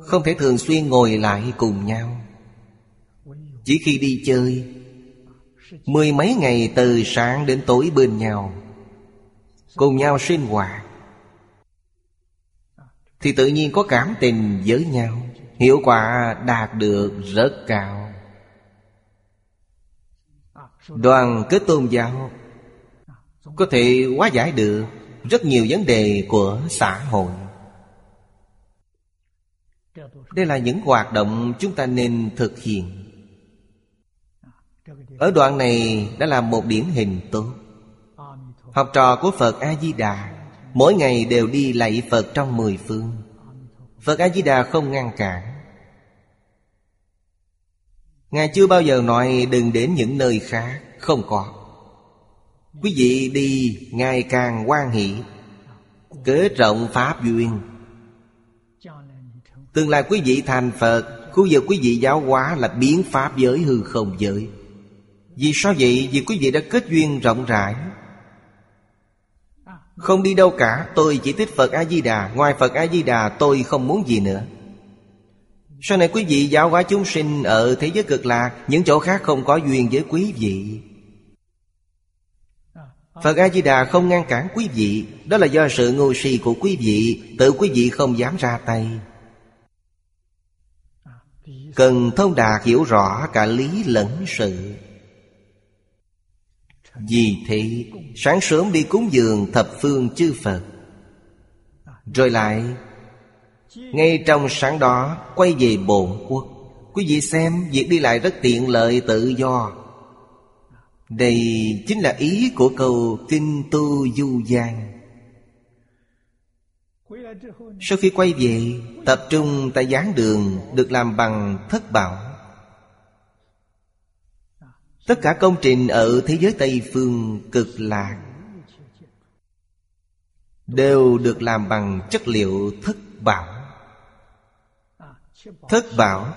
không thể thường xuyên ngồi lại cùng nhau. Chỉ khi đi chơi Mười mấy ngày từ sáng đến tối bên nhau. Cùng nhau sinh hoạt. Thì tự nhiên có cảm tình với nhau. Hiệu quả đạt được rất cao. Đoàn kết tôn giáo Có thể hóa giải được Rất nhiều vấn đề của xã hội. Đây là những hoạt động chúng ta nên thực hiện. Ở đoạn này đã là một điển hình tốt. Học trò của Phật A-di-đà, Mỗi ngày đều đi lạy Phật trong mười phương. Phật A-di-đà không ngăn cản. Ngài chưa bao giờ nói đừng đến những nơi khác, Không có. Quý vị đi ngày càng quan hỷ. Kế rộng Pháp duyên. Tương lai quý vị thành Phật, Khu vực quý vị giáo hóa là biến pháp giới hư không giới. Vì sao vậy? Vì quý vị đã kết duyên rộng rãi. Không đi đâu cả, Tôi chỉ thích Phật A-di-đà. Ngoài Phật A-di-đà, tôi không muốn gì nữa. Sau này quý vị giáo hóa chúng sinh Ở thế giới cực lạc, Những chỗ khác không có duyên với quý vị. Phật A-di-đà không ngăn cản quý vị. Đó là do sự ngu si của quý vị, Tự quý vị không dám ra tay. Cần thông đạt hiểu rõ cả lý lẫn sự. Vì thế, Sáng sớm đi cúng dường thập phương chư Phật. Rồi lại, Ngay trong sáng đó, Quay về bổn quốc. Quý vị xem, Việc đi lại rất tiện lợi, tự do. Đây chính là ý của câu Kinh tu du Giang. Sau khi quay về, Tập trung tại giảng đường Được làm bằng thất bảo. Tất cả công trình ở thế giới Tây Phương cực lạc Đều được làm bằng chất liệu thất bảo. Thất bảo,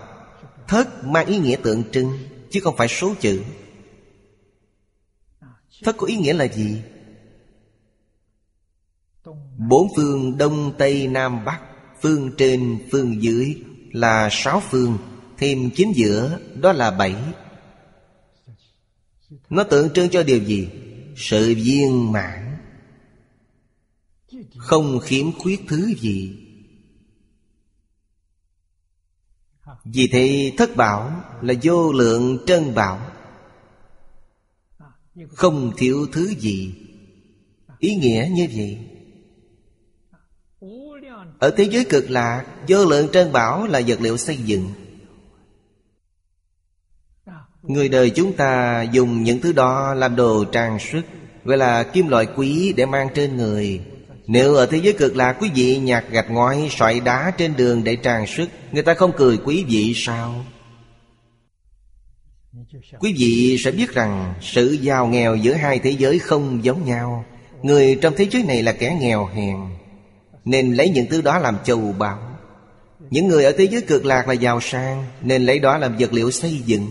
Thất mang ý nghĩa tượng trưng, Chứ không phải số chữ. Thất có ý nghĩa là gì? Bốn phương Đông, Tây, Nam, Bắc, Phương trên, phương dưới Là sáu phương, Thêm chính giữa đó là bảy. Nó tượng trưng cho điều gì? Sự viên mãn. Không khiếm khuyết thứ gì. Vì thế thất bảo là vô lượng trân bảo. Không thiếu thứ gì. Ý nghĩa như vậy. Ở thế giới cực lạc, Vô lượng trân bảo là vật liệu xây dựng. Người đời chúng ta dùng những thứ đó làm đồ trang sức, Gọi là kim loại quý để mang trên người. Nếu ở thế giới cực lạc, quý vị nhặt gạch ngói, sỏi đá trên đường để trang sức, Người ta không cười quý vị sao? Quý vị sẽ biết rằng sự giàu nghèo giữa hai thế giới không giống nhau. Người trong thế giới này là kẻ nghèo hèn, Nên lấy những thứ đó làm châu báu. Những người ở thế giới cực lạc là giàu sang, Nên lấy đó làm vật liệu xây dựng.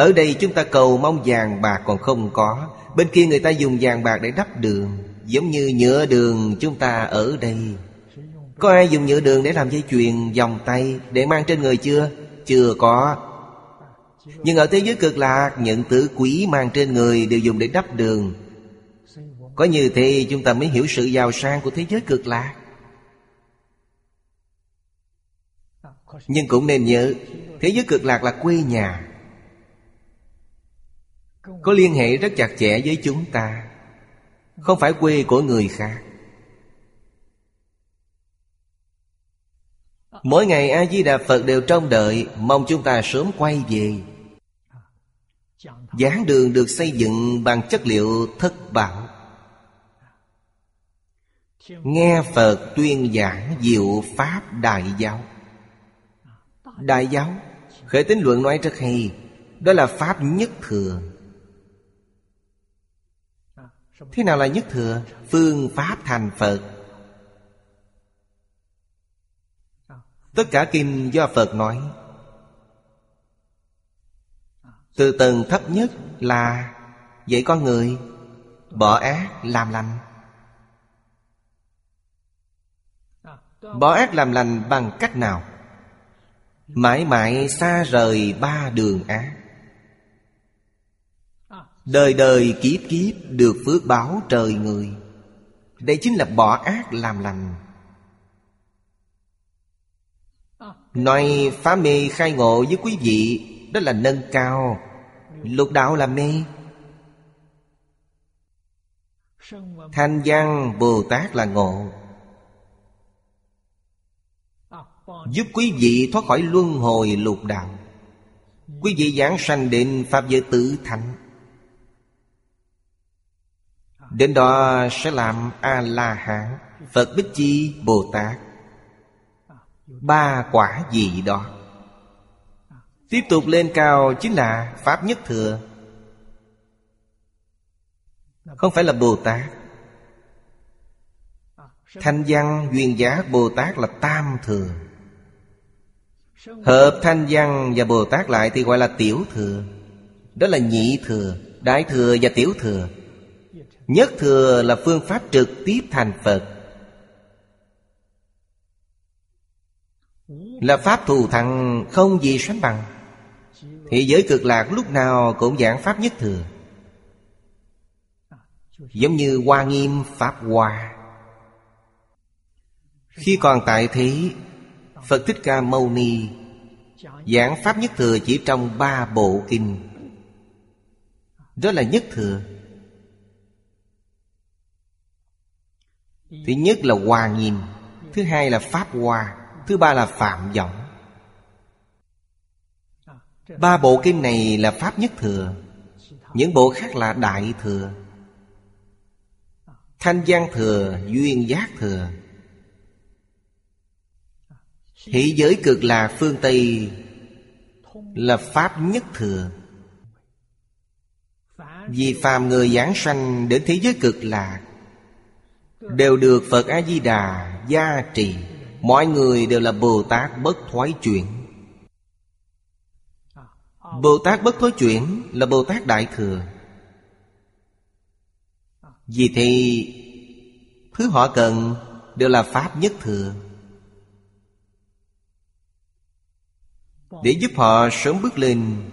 Ở đây chúng ta cầu mong vàng bạc còn không có. Bên kia người ta dùng vàng bạc để đắp đường. Giống như nhựa đường chúng ta ở đây. Có ai dùng nhựa đường để làm dây chuyền vòng tay Để mang trên người chưa? Chưa có. Nhưng ở thế giới cực lạc, Những thứ quý mang trên người Đều dùng để đắp đường. Có như thế chúng ta mới hiểu sự giàu sang Của thế giới cực lạc. Nhưng cũng nên nhớ, Thế giới cực lạc là quê nhà. Có liên hệ rất chặt chẽ với chúng ta. Không phải quê của người khác. Mỗi ngày A-di-đà Phật đều trông đợi. Mong chúng ta sớm quay về. Giảng đường được xây dựng bằng chất liệu thất bảo. Nghe Phật tuyên giảng diệu Pháp Đại Giáo. Đại Giáo, Khởi tính luận nói rất hay. Đó là Pháp nhất thường. Thế nào là nhất thừa? Phương Pháp thành Phật Tất cả kinh do Phật nói Từ tầng thấp nhất là Dạy con người Bỏ ác làm lành Bỏ ác làm lành bằng cách nào? Mãi mãi xa rời ba đường ác Đời đời kiếp kiếp được phước báo trời người. Đây chính là bỏ ác làm lành. Nói phá mê khai ngộ với quý vị, Đó là nâng cao. Lục đạo là mê. Thanh văn Bồ Tát là ngộ. Giúp quý vị thoát khỏi luân hồi lục đạo. Quý vị giảng sanh định Pháp giới tử thành Đến đó sẽ làm A-la-hán, Phật Bích Chi Bồ Tát Ba quả gì đó? Tiếp tục lên cao chính là Pháp Nhất Thừa. Không phải là Bồ Tát Thanh văn duyên giá Bồ Tát là Tam Thừa. Hợp Thanh văn và Bồ Tát lại thì gọi là Tiểu Thừa. Đó là Nhị Thừa, Đại Thừa và Tiểu Thừa. Nhất thừa là phương pháp trực tiếp thành Phật. Là pháp thù thắng không gì sánh bằng. Thì giới cực lạc lúc nào cũng giảng pháp nhất thừa. Giống như Hoa Nghiêm Pháp Hoa. Khi còn tại thế Phật Thích Ca Mâu Ni Giảng Pháp Nhất Thừa chỉ trong ba bộ kinh. Đó là Nhất Thừa. Thứ nhất là hòa Nghiêm Thứ hai là Pháp Hoa Thứ ba là Phạm Vọng Ba bộ kinh này là Pháp Nhất Thừa Những bộ khác là Đại Thừa. Thanh gian Thừa, Duyên Giác Thừa. Hỷ giới cực là phương Tây Là Pháp Nhất Thừa. Vì phàm người giảng sanh đến thế giới cực lạc Đều được Phật A-di-đà gia trì. Mọi người đều là Bồ Tát bất thoái chuyển. Bồ Tát bất thoái chuyển là Bồ Tát Đại Thừa. Vì thì Thứ họ cần đều là Pháp nhất thừa. Để giúp họ sớm bước lên,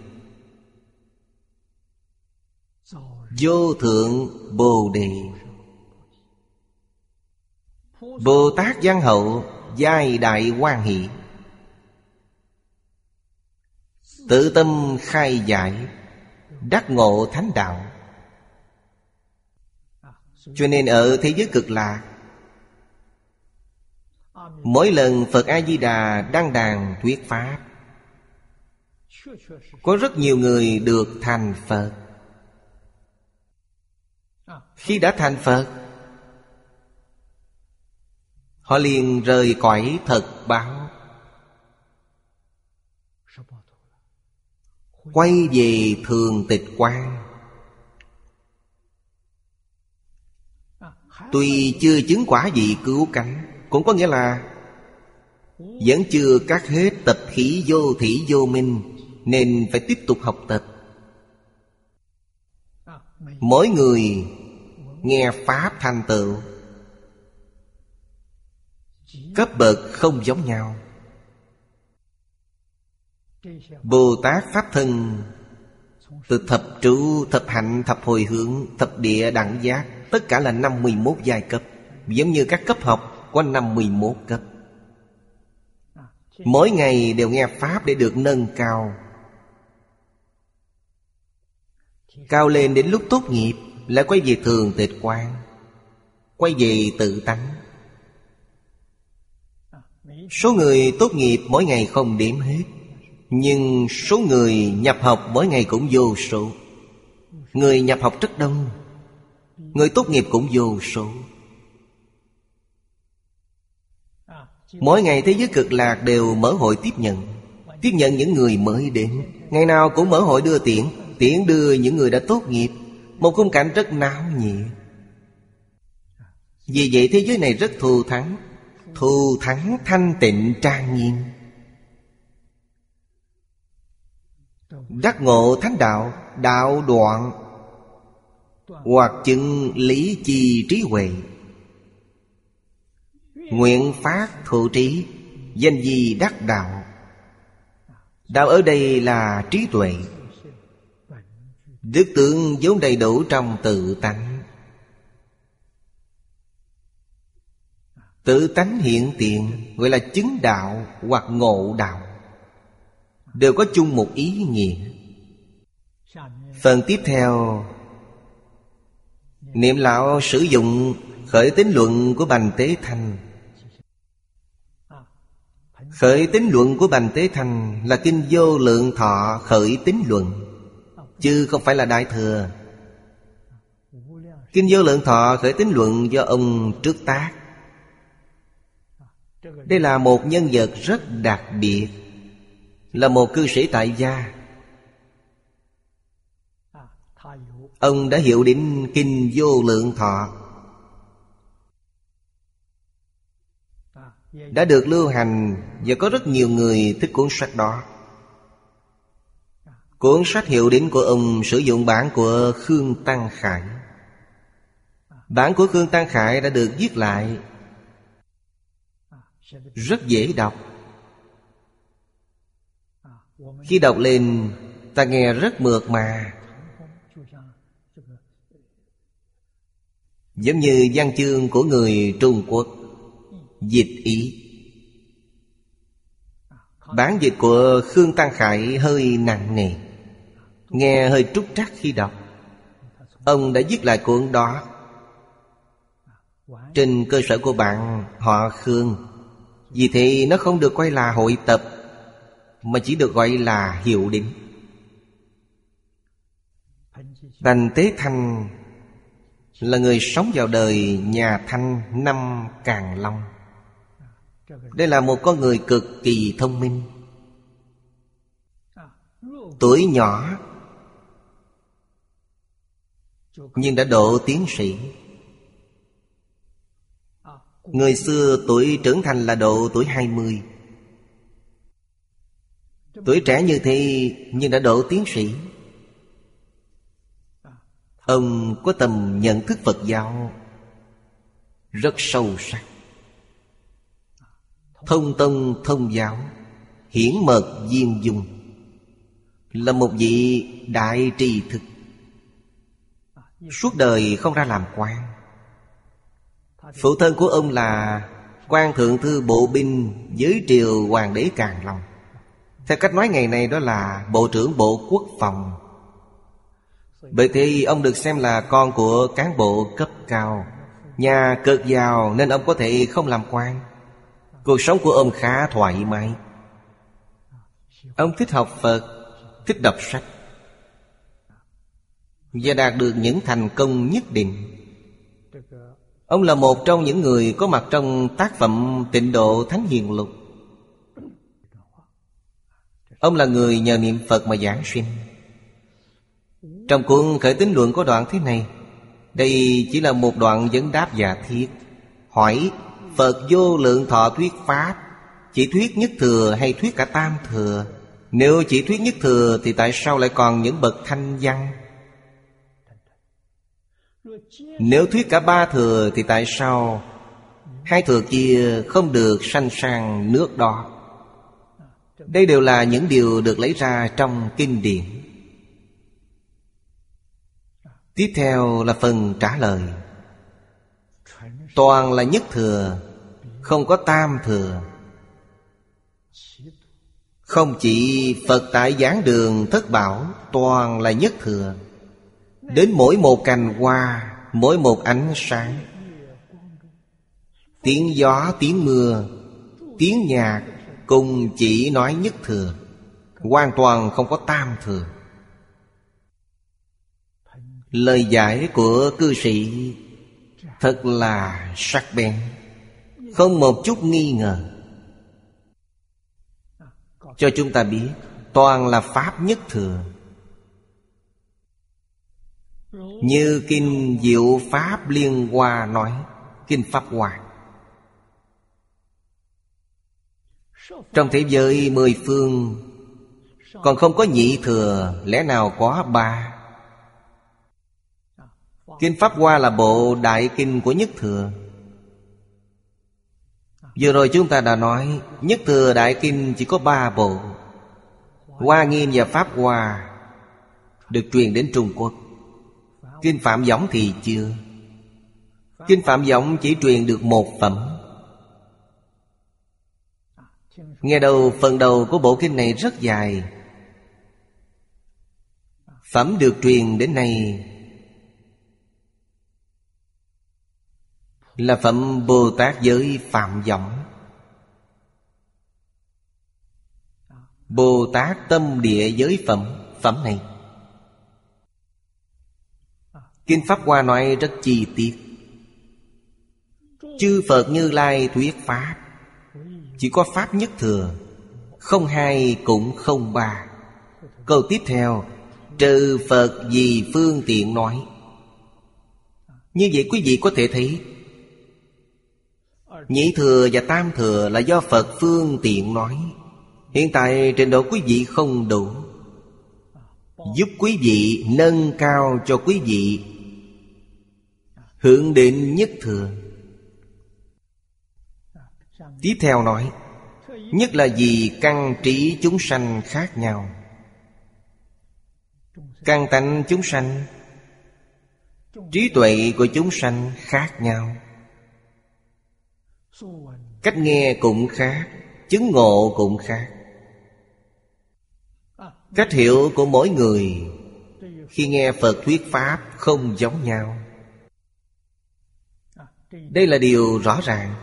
Vô thượng Bồ Đề. Bồ Tát Giang Hậu, Giai Đại quan Hỷ. Tự tâm khai giải, Đắc ngộ thánh đạo. Cho nên ở thế giới cực lạc Mỗi lần Phật A-di-đà đăng đàn thuyết Pháp, Có rất nhiều người được thành Phật. Khi đã thành Phật Họ liền rời cõi thật báo. Quay về thường tịch quan. Tuy chưa chứng quả gì cứu cánh, Cũng có nghĩa là Vẫn chưa cắt hết tập khí vô thủy vô minh, Nên phải tiếp tục học tập. Mỗi người nghe Pháp thành tựu. Cấp bậc không giống nhau. Bồ Tát Pháp Thân Từ thập trụ, thập hạnh, thập hồi hướng, thập địa đẳng giác Tất cả là 51 giai cấp Giống như các cấp học có 51 cấp. Mỗi ngày đều nghe Pháp để được nâng cao. Cao lên đến lúc tốt nghiệp Lại quay về thường tịch quan Quay về tự tánh. Số người tốt nghiệp mỗi ngày không điểm hết, Nhưng số người nhập học mỗi ngày cũng vô số. Người nhập học rất đông, Người tốt nghiệp cũng vô số. Mỗi ngày thế giới cực lạc đều mở hội tiếp nhận Tiếp nhận những người mới đến. Ngày nào cũng mở hội đưa tiễn Tiễn đưa những người đã tốt nghiệp. Một khung cảnh rất náo nhiệt. Vì vậy thế giới này rất thù thắng Thù thắng thanh tịnh trang nghiêm. Đắc ngộ thánh đạo Đạo đoạn. Hoặc chứng lý chi trí huệ. Nguyện phát thụ trí, Danh gì đắc đạo. Đạo ở đây là trí tuệ. Đức tướng vốn đầy đủ trong tự tánh. Tự tánh hiện tiền Gọi là chứng đạo hoặc ngộ đạo. Đều có chung một ý nghĩa. Phần tiếp theo, Niệm lão sử dụng khởi tính luận của Bành Tế Thanh. Khởi tính luận của Bành Tế Thanh Là kinh vô lượng thọ khởi tính luận, Chứ không phải là Đại Thừa. Kinh vô lượng thọ khởi tính luận do ông trước tác đây là một nhân vật rất đặc biệt, Là một cư sĩ tại gia. Ông đã hiểu đến Kinh Vô Lượng Thọ, Đã được lưu hành Và có rất nhiều người thích cuốn sách đó. Cuốn sách hiệu đến của ông sử dụng bản của Khương Tăng Khải. Bản của Khương Tăng Khải đã được viết lại rất dễ đọc. Khi đọc lên, Ta nghe rất mượt mà. Giống như văn chương của người Trung Quốc, Dịch ý. Bản dịch của Khương Tăng Khải hơi nặng nề, Nghe hơi trúc trắc khi đọc. Ông đã viết lại cuốn đó. Trên cơ sở của bạn, họ Khương vì thế nó không được coi là hội tập, Mà chỉ được gọi là hiệu định. Đành Tế Thanh Là người sống vào đời nhà Thanh năm Càng Long. Đây là một con người cực kỳ thông minh. Tuổi nhỏ, Nhưng đã độ tiến sĩ. Người xưa tuổi trưởng thành là độ tuổi 20 Tuổi trẻ như thế nhưng đã độ tiến sĩ. Ông có tầm nhận thức Phật giáo Rất sâu sắc. Thông tông, thông giáo, Hiển mật, diêm dung Là một vị đại trì thực Suốt đời không ra làm quan. Phụ thân của ông là quan thượng thư bộ binh dưới triều hoàng đế Càn Long. Theo cách nói ngày nay đó là Bộ trưởng Bộ Quốc phòng. Bởi thì ông được xem là con của cán bộ cấp cao. Nhà cực giàu nên ông có thể không làm quan. Cuộc sống của ông khá thoải mái. Ông thích học Phật, Thích đọc sách. Và đạt được những thành công nhất định. Ông là một trong những người có mặt trong tác phẩm Tịnh Độ Thánh Hiền Lục. Ông là người nhờ niệm Phật mà giảng sinh. Trong cuốn khởi tính luận có đoạn thế này, Đây chỉ là một đoạn vấn đáp giả thiết. Hỏi, Phật vô lượng thọ thuyết Pháp, Chỉ thuyết nhất thừa hay thuyết cả tam thừa? Nếu chỉ thuyết nhất thừa Thì tại sao lại còn những bậc thanh văn? Nếu thuyết cả ba thừa thì tại sao Hai thừa kia không được sanh sang nước đó? Đây đều là những điều được lấy ra trong kinh điển. Tiếp theo là phần trả lời. Toàn là nhất thừa, Không có tam thừa. Không chỉ Phật tại giảng đường thất bảo, Toàn là nhất thừa. Đến mỗi một cành hoa Mỗi một ánh sáng. Tiếng gió, tiếng mưa Tiếng nhạc Cùng chỉ nói nhất thừa Hoàn toàn không có tam thừa. Lời giải của cư sĩ Thật là sắc bén Không một chút nghi ngờ. Cho chúng ta biết Toàn là Pháp nhất thừa như Kinh Diệu Pháp Liên Hoa nói, Kinh Pháp Hoa. Trong thế giới mười phương, Còn không có nhị thừa, Lẽ nào có ba? Kinh Pháp Hoa là bộ đại kinh của nhất thừa. Vừa rồi chúng ta đã nói, Nhất thừa đại kinh chỉ có ba bộ, Hoa Nghiêm và Pháp Hoa, Được truyền đến Trung Quốc. Kinh Phạm Võng thì chưa. Kinh Phạm Võng chỉ truyền được một phẩm. Nghe đầu, phần đầu của bộ kinh này rất dài. Phẩm được truyền đến nay Là phẩm Bồ Tát giới Phạm Võng. Bồ Tát tâm địa giới phẩm Phẩm này. Kinh Pháp Hoa nói rất chi tiết. Chư Phật Như Lai thuyết Pháp. Chỉ có Pháp nhất thừa, Không hai cũng không ba. Câu tiếp theo, Trừ Phật vì phương tiện nói. Như vậy quý vị có thể thấy Nhị thừa và tam thừa là do Phật phương tiện nói. Hiện tại trình độ quý vị không đủ. Giúp quý vị nâng cao cho quý vị Hướng đến nhất thừa Tiếp theo nói, Nhất là vì căn trí chúng sanh khác nhau. Căn tánh chúng sanh, Trí tuệ của chúng sanh khác nhau. Cách nghe cũng khác, Chứng ngộ cũng khác. Cách hiểu của mỗi người, Khi nghe Phật thuyết Pháp không giống nhau. Đây là điều rõ ràng.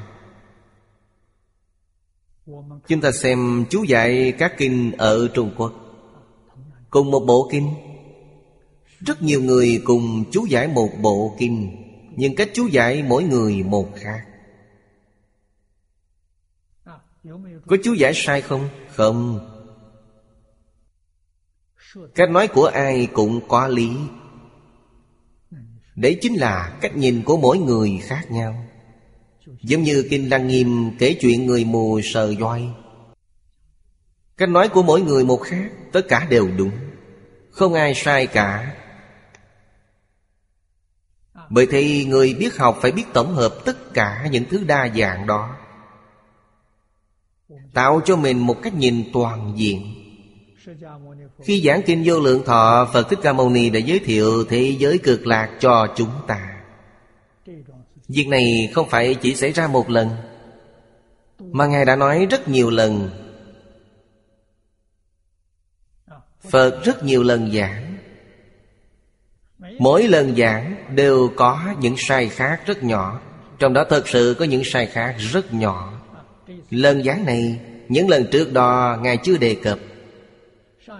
Chúng ta xem chú dạy các kinh ở Trung Quốc. Cùng một bộ kinh. Rất nhiều người cùng chú giải một bộ kinh, Nhưng cách chú giải mỗi người một khác. Có chú giải sai không? Không. Cách nói của ai cũng có lý. Đấy chính là cách nhìn của mỗi người khác nhau. Giống như Kinh Lăng Nghiêm kể chuyện người mù sờ voi. Cách nói của mỗi người một khác, Tất cả đều đúng. Không ai sai cả. Bởi thì người biết học phải biết tổng hợp tất cả những thứ đa dạng đó. Tạo cho mình một cách nhìn toàn diện. Khi giảng kinh vô lượng thọ, Phật Thích Ca Mâu Ni đã giới thiệu thế giới cực lạc cho chúng ta. Việc này không phải chỉ xảy ra một lần, Mà Ngài đã nói rất nhiều lần. Phật rất nhiều lần giảng. Mỗi lần giảng đều có những sai khác rất nhỏ, Trong đó thật sự có những sai khác rất nhỏ. Lần giảng này, Những lần trước đó, Ngài chưa đề cập.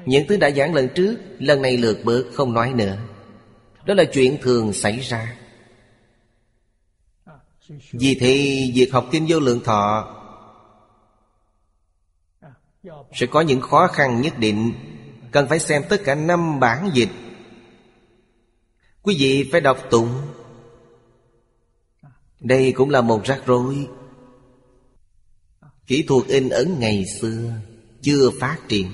Những thứ đã giảng lần trước, Lần này lượt bớt không nói nữa. Đó là chuyện thường xảy ra. Vì thì việc học kinh vô lượng thọ Sẽ có những khó khăn nhất định. Cần phải xem tất cả năm bản dịch. Quý vị phải đọc tụng. Đây cũng là một rắc rối. Kỹ thuật in ấn ngày xưa Chưa phát triển.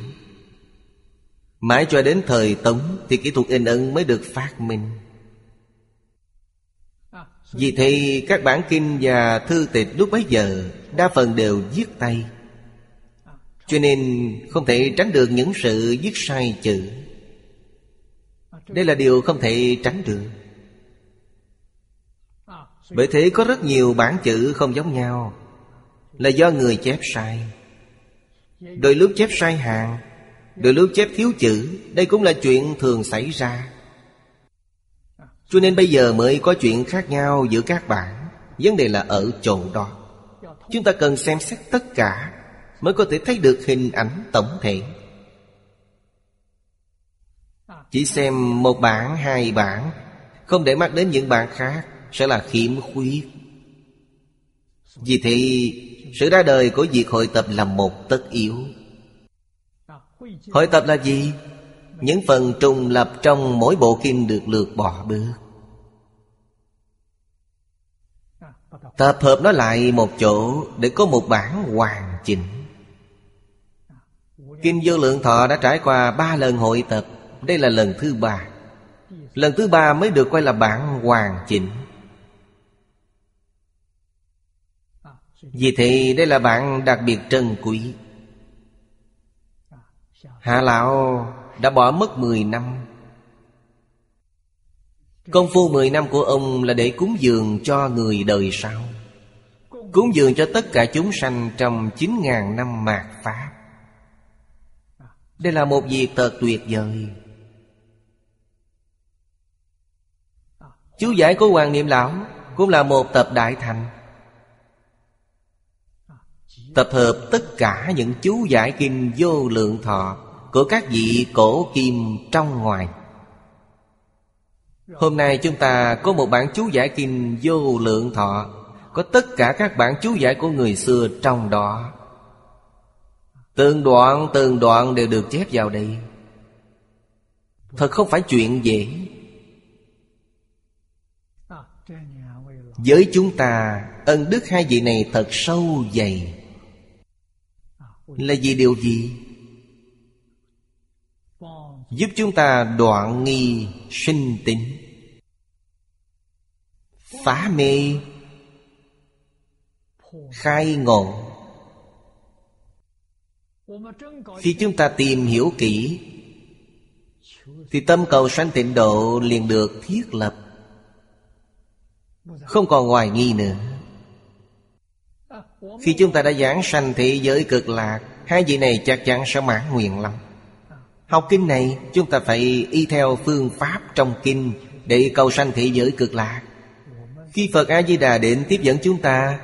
Mãi cho đến thời Tống Thì kỹ thuật in ấn mới được phát minh. Vì thế, các bản kinh và thư tịch lúc bấy giờ Đa phần đều viết tay. Cho nên không thể tránh được những sự viết sai chữ. Đây là điều không thể tránh được. Bởi thế có rất nhiều bản chữ không giống nhau, Là do người chép sai. Đôi lúc chép sai hàng được lưu chép thiếu chữ Đây cũng là chuyện thường xảy ra. Cho nên bây giờ mới có chuyện khác nhau giữa các bạn. Vấn đề là ở chỗ đó. Chúng ta cần xem xét tất cả Mới có thể thấy được hình ảnh tổng thể. Chỉ xem một bản, hai bản Không để mắt đến những bản khác Sẽ là khiếm khuyết. Vì thế Sự ra đời của việc hội tập là một tất yếu. Hội tập là gì? Những phần trùng lập trong mỗi bộ kinh được lược bỏ bước. Tập hợp nó lại một chỗ Để có một bản hoàn chỉnh. Kinh vô lượng thọ đã trải qua ba lần hội tập. Đây là lần thứ ba. Lần thứ ba mới được coi là bản hoàn chỉnh. Vì thế, đây là bản đặc biệt trân quý. Hạ Lão đã bỏ mất 10 năm. Công phu 10 năm của ông là để cúng dường cho người đời sau. Cúng dường cho tất cả chúng sanh trong 9.000 năm mạt Pháp. Đây là một việc thật tuyệt vời. Chú giải của Hoàng Niệm Lão Cũng là một tập đại thành. Tập hợp tất cả những chú giải kinh vô lượng thọ của các vị cổ kim trong ngoài. Hôm nay chúng ta có một bản chú giải kinh vô lượng thọ, Có tất cả các bản chú giải của người xưa trong đó. Từng đoạn từng đoạn đều được chép vào đây. Thật không phải chuyện dễ. Với chúng ta, Ân đức hai vị này thật sâu dày. Là vì điều gì? Giúp chúng ta đoạn nghi sinh tính. Phá mê. Khai ngộ. Khi chúng ta tìm hiểu kỹ, Thì tâm cầu sanh tịnh độ liền được thiết lập. Không còn hoài nghi nữa. Khi chúng ta đã giảng sanh thế giới cực lạc, Hai vị này chắc chắn sẽ mãn nguyện lắm. Học kinh này, chúng ta phải y theo phương pháp trong kinh Để cầu sanh thế giới cực lạc. Khi Phật A-di-đà đến tiếp dẫn chúng ta,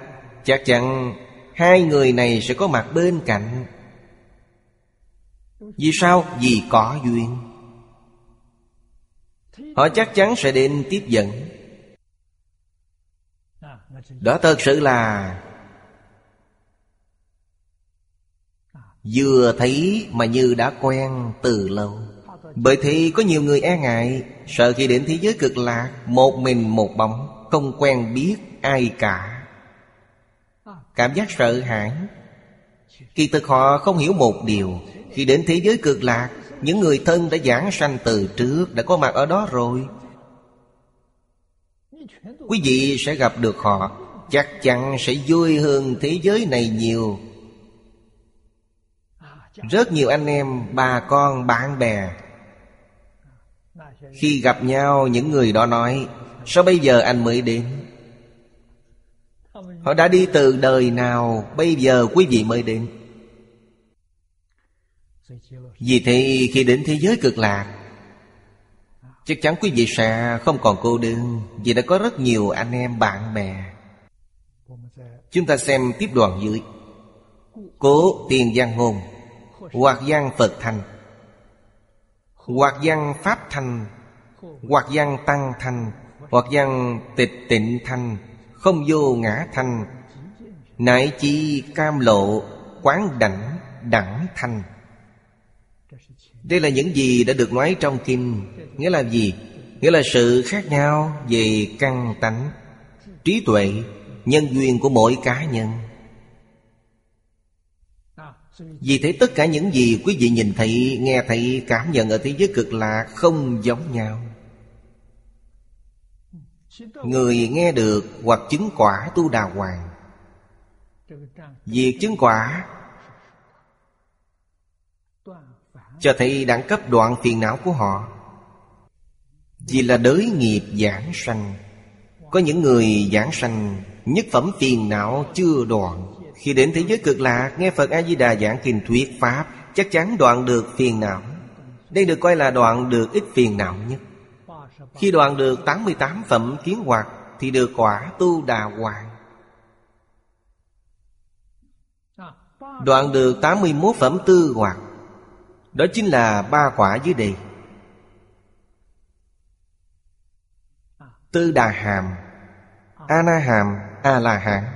Chắc chắn hai người này sẽ có mặt bên cạnh. Vì sao? Vì có duyên. Họ chắc chắn sẽ đến tiếp dẫn. Đó thật sự là Vừa thấy mà như đã quen từ lâu. Bởi thì có nhiều người e ngại, Sợ khi đến thế giới cực lạc, Một mình một bóng, Không quen biết ai cả. Cảm giác sợ hãi. Kỳ thực họ không hiểu một điều, Khi đến thế giới cực lạc, Những người thân đã giảng sanh từ trước Đã có mặt ở đó rồi. Quý vị sẽ gặp được họ, Chắc chắn sẽ vui hơn thế giới này nhiều rất nhiều anh em, bà con, bạn bè Khi gặp nhau những người đó nói Sao bây giờ anh mới đến? Họ đã đi từ đời nào Bây giờ quý vị mới đến. Vì thế khi đến thế giới cực lạc Chắc chắn quý vị sẽ không còn cô đơn Vì đã có rất nhiều anh em bạn bè. Chúng ta xem tiếp đoạn dưới. Cố tiền giang ngôn hoặc văn Phật thành. Hoặc văn Pháp thành. Hoặc văn Tăng thành. Hoặc văn Tịch Tịnh thành. Không vô ngã thành. Nại chi cam lộ Quán đảnh đẳng thành. Đây là những gì đã được nói trong kinh Nghĩa là gì? Nghĩa là sự khác nhau về căn tánh, Trí tuệ, Nhân duyên của mỗi cá nhân vì thế tất cả những gì quý vị nhìn thấy, nghe thấy, cảm nhận ở thế giới cực lạc không giống nhau. Người nghe được hoặc chứng quả tu đà hoàng. Việc chứng quả Cho thấy đẳng cấp đoạn phiền não của họ. Vì là đới nghiệp giảng sanh. Có những người giảng sanh Nhất phẩm phiền não chưa đoạn khi đến thế giới cực lạc Nghe Phật A-di-đà giảng kinh thuyết Pháp, Chắc chắn đoạn được phiền não. Đây được coi là đoạn được ít phiền não nhất. Khi đoạn được 88 phẩm kiến hoạt, Thì được quả tu đà hoàng. Đoạn được 81 phẩm tư hoạt, Đó chính là ba quả dưới đây. Tư đà hàm A na hàm A la hán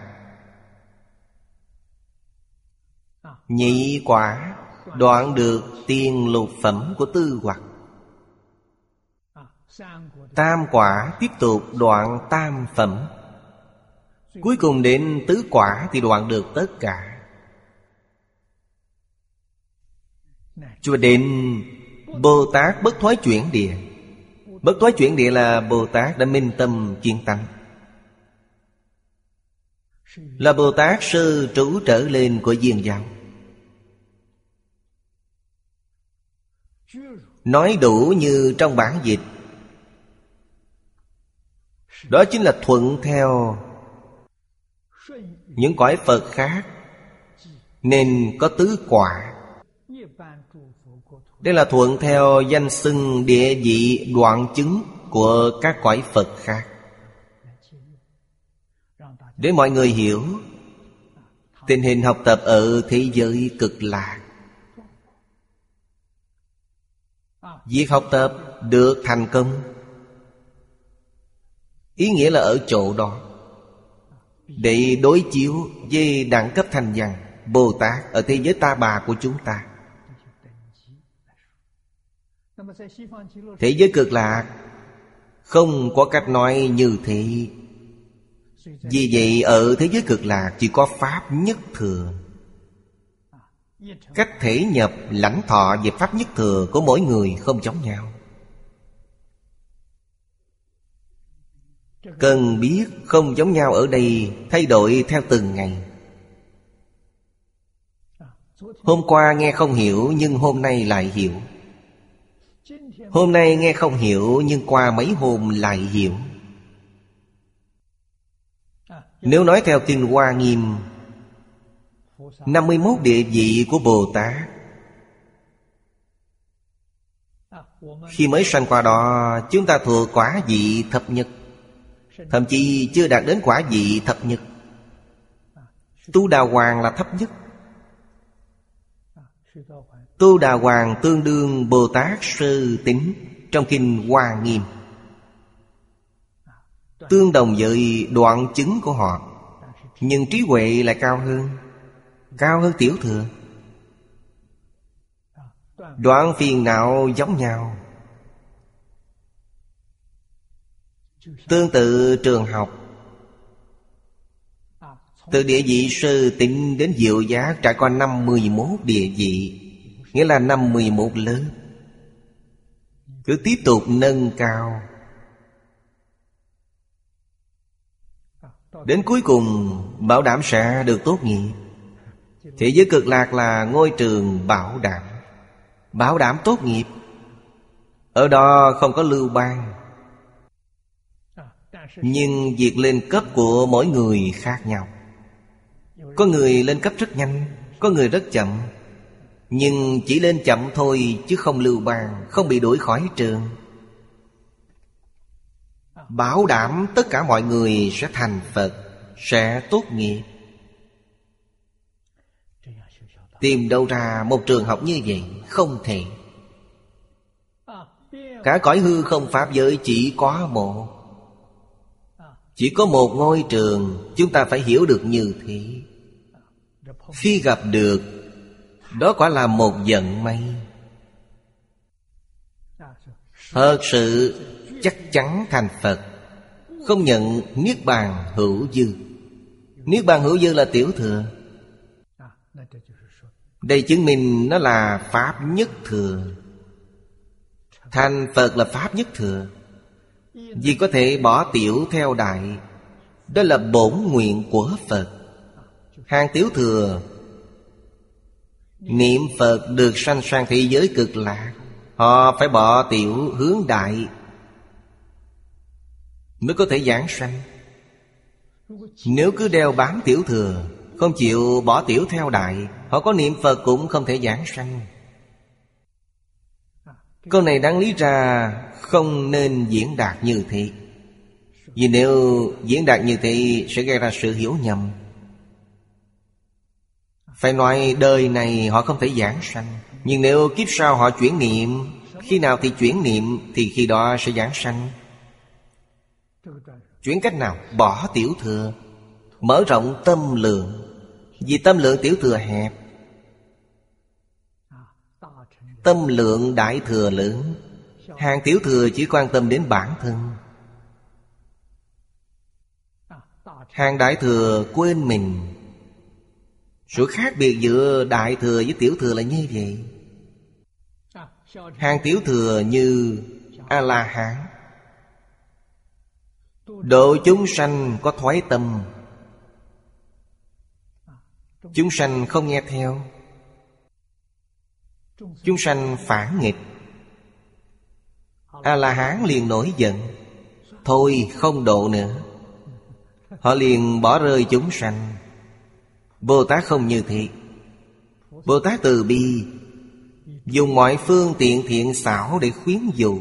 Nhị quả đoạn được tiền lục phẩm của tư hoặc. Tam quả, tiếp tục đoạn tam phẩm. Cuối cùng đến tứ quả thì đoạn được tất cả. Cho đến Bồ Tát bất thoái chuyển địa. Bất thoái chuyển địa là Bồ Tát đã minh tâm kiên tánh. Là Bồ Tát sư trú trở lên của diên giáo. Nói đủ như trong bản dịch. Đó chính là thuận theo. Những cõi Phật khác Nên có tứ quả. Đây là thuận theo danh xưng địa vị đoạn chứng Của các cõi Phật khác. Để mọi người hiểu, Tình hình học tập ở thế giới cực lạc Việc học tập được thành công. Ý nghĩa là ở chỗ đó. Để đối chiếu với đẳng cấp thành văn, Bồ Tát ở thế giới ta bà của chúng ta. Thế giới cực lạc Không có cách nói như thế. Vì vậy, ở thế giới cực lạc Chỉ có Pháp nhất thường. Cách thể nhập lãnh thọ về Pháp nhất thừa của mỗi người không giống nhau. Cần biết không giống nhau ở đây Thay đổi theo từng ngày. Hôm qua nghe không hiểu Nhưng hôm nay lại hiểu. Hôm nay nghe không hiểu Nhưng qua mấy hôm lại hiểu. Nếu nói theo kinh Hoa Nghiêm 51 địa vị của Bồ Tát. Khi mới sanh qua đó, Chúng ta thuộc quả vị thập nhật, Thậm chí chưa đạt đến quả vị thập nhật. Tu Đà Hoàng là thấp nhất. Tu Đà Hoàng tương đương Bồ Tát sư Tính Trong Kinh Hoa Nghiêm. Tương đồng với đoạn chứng của họ, Nhưng trí huệ lại cao hơn. Cao hơn tiểu thừa. Đoạn phiền não giống nhau. Tương tự trường học. Từ địa vị sư tịnh đến diệu giá Trải qua năm mười một địa vị, Nghĩa là năm mười một lớp. Cứ tiếp tục nâng cao. Đến cuối cùng, bảo đảm sẽ được tốt nghiệp. Thế giới cực lạc là ngôi trường bảo đảm Bảo đảm tốt nghiệp. Ở đó không có lưu ban Nhưng việc lên cấp của mỗi người khác nhau. Có người lên cấp rất nhanh, Có người rất chậm. Nhưng chỉ lên chậm thôi Chứ không lưu ban Không bị đuổi khỏi trường. Bảo đảm tất cả mọi người sẽ thành Phật, Sẽ tốt nghiệp. Tìm đâu ra một trường học như vậy, Không thể. Cả cõi hư không Pháp giới chỉ có một. Chỉ có một ngôi trường, Chúng ta phải hiểu được như thế. Khi gặp được, Đó quả là một vận may. Thật sự, chắc chắn thành Phật, Không nhận Niết Bàn hữu dư. Niết Bàn hữu dư là tiểu thừa đây chứng minh nó là Pháp nhất thừa. Thành Phật là Pháp nhất thừa. Vì có thể bỏ tiểu theo đại, Đó là bổn nguyện của Phật. Hàng tiểu thừa, Niệm Phật được sanh sang thế giới cực lạc, Họ phải bỏ tiểu hướng đại Mới có thể giảng sanh. Nếu cứ đeo bám tiểu thừa, Không chịu bỏ tiểu theo đại Họ có niệm Phật cũng không thể giảng sanh. Câu này đáng lý ra không nên diễn đạt như thế. Vì nếu diễn đạt như thế, sẽ gây ra sự hiểu nhầm. Phải nói đời này họ không thể giảng sanh. Nhưng nếu kiếp sau họ chuyển niệm, Khi nào thì chuyển niệm, Thì khi đó sẽ giảng sanh. Chuyển cách nào? Bỏ tiểu thừa, Mở rộng tâm lượng. Vì tâm lượng tiểu thừa hẹp. Tâm lượng đại thừa lớn, Hàng tiểu thừa chỉ quan tâm đến bản thân. Hàng đại thừa quên mình. Sự khác biệt giữa đại thừa với tiểu thừa là như vậy. Hàng tiểu thừa như A-la-hán. Độ chúng sanh có thoái tâm Chúng sanh không nghe theo. Chúng sanh phản nghịch. A-la-hán liền nổi giận. Thôi không độ nữa. Họ liền bỏ rơi chúng sanh. Bồ Tát không như thế Bồ Tát từ bi. Dùng mọi phương tiện thiện xảo để khuyến dụ.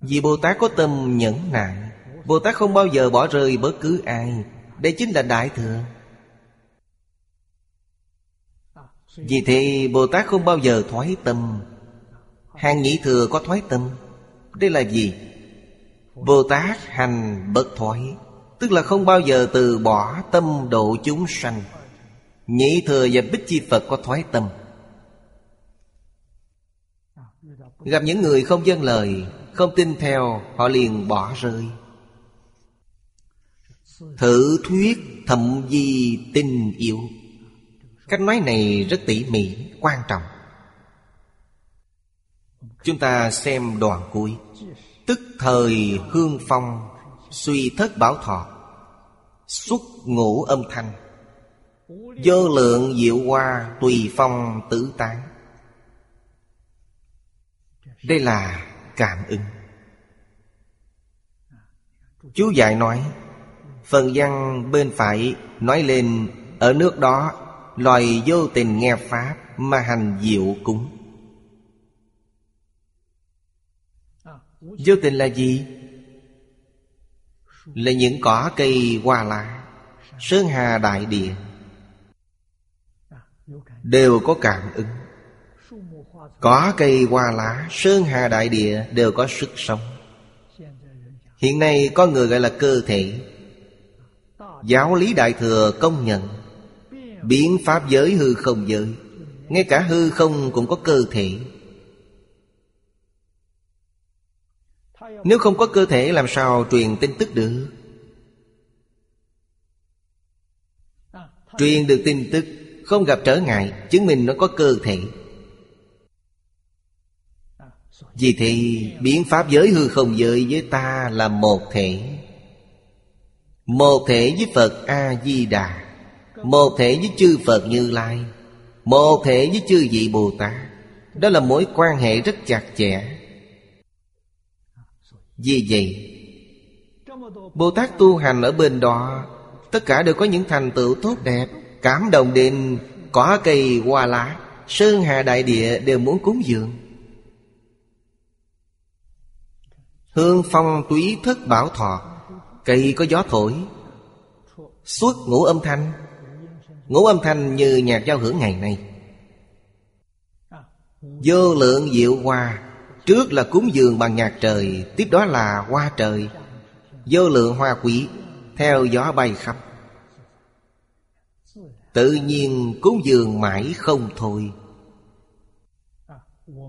Vì Bồ Tát có tâm nhẫn nại Bồ Tát không bao giờ bỏ rơi bất cứ ai. Đây chính là Đại Thừa. Vì thế Bồ Tát không bao giờ thoái tâm. Hàng nhị thừa có thoái tâm. Đây là gì? Bồ Tát hành bất thoái, Tức là không bao giờ từ bỏ tâm độ chúng sanh. Nhị thừa và bích chi Phật có thoái tâm. Gặp những người không dân lời, Không tin theo, Họ liền bỏ rơi. Thử thuyết thậm di tình yêu. Cách nói này rất tỉ mỉ, quan trọng. Chúng ta xem đoạn cuối. Tức thời hương phong Suy thất bảo thọ Xuất ngũ âm thanh. Vô lượng diệu hoa Tùy phong tử tán. Đây là cảm ứng. Chú dạy nói Phần văn bên phải nói lên, Ở nước đó, Loài vô tình nghe Pháp Mà hành diệu cúng. Vô tình là gì? Là những cỏ cây hoa lá, Sơn hà đại địa. Đều có cảm ứng. Cỏ cây hoa lá, Sơn hà đại địa Đều có sức sống. Hiện nay có người gọi là cơ thể. Giáo lý Đại Thừa công nhận. Biến pháp giới hư không giới. Ngay cả hư không cũng có cơ thể. Nếu không có cơ thể, làm sao truyền tin tức được? Truyền được tin tức, Không gặp trở ngại, Chứng minh nó có cơ thể. Vì thì biến pháp giới hư không giới với ta là một thể. Một thể với Phật A-di-đà. Một thể với chư Phật Như Lai. Một thể với chư vị Bồ Tát. Đó là mối quan hệ rất chặt chẽ. Vì vậy, Bồ Tát tu hành ở bên đó, Tất cả đều có những thành tựu tốt đẹp, Cảm động đến cỏ cây hoa lá, Sơn hà đại địa đều muốn cúng dường. Hương phong túy thất bảo thọ. Cây có gió thổi, Suốt ngũ âm thanh, Ngũ âm thanh như nhạc giao hưởng ngày nay. Vô lượng diệu hoa Trước là cúng dường bằng nhạc trời, Tiếp đó là hoa trời. Vô lượng hoa quỷ, Theo gió bay khắp. Tự nhiên cúng dường mãi không thôi.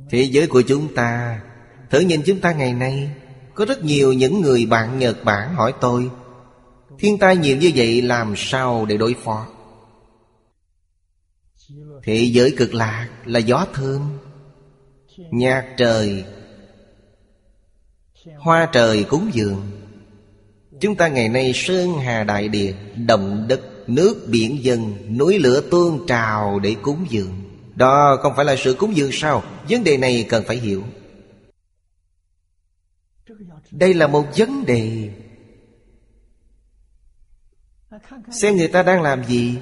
Thế giới của chúng ta, Thử nhìn chúng ta ngày nay. Có rất nhiều những người bạn Nhật Bản hỏi tôi, Thiên tai nhiều như vậy làm sao để đối phó? Thế giới cực lạc là gió thơm, Nhạc trời, Hoa trời cúng dường. Chúng ta ngày nay sơn hà đại địa Động đất, Nước, biển, dân, Núi lửa tương trào để cúng dường. Đó không phải là sự cúng dường sao? Vấn đề này cần phải hiểu. Đây là một vấn đề. Xem người ta đang làm gì.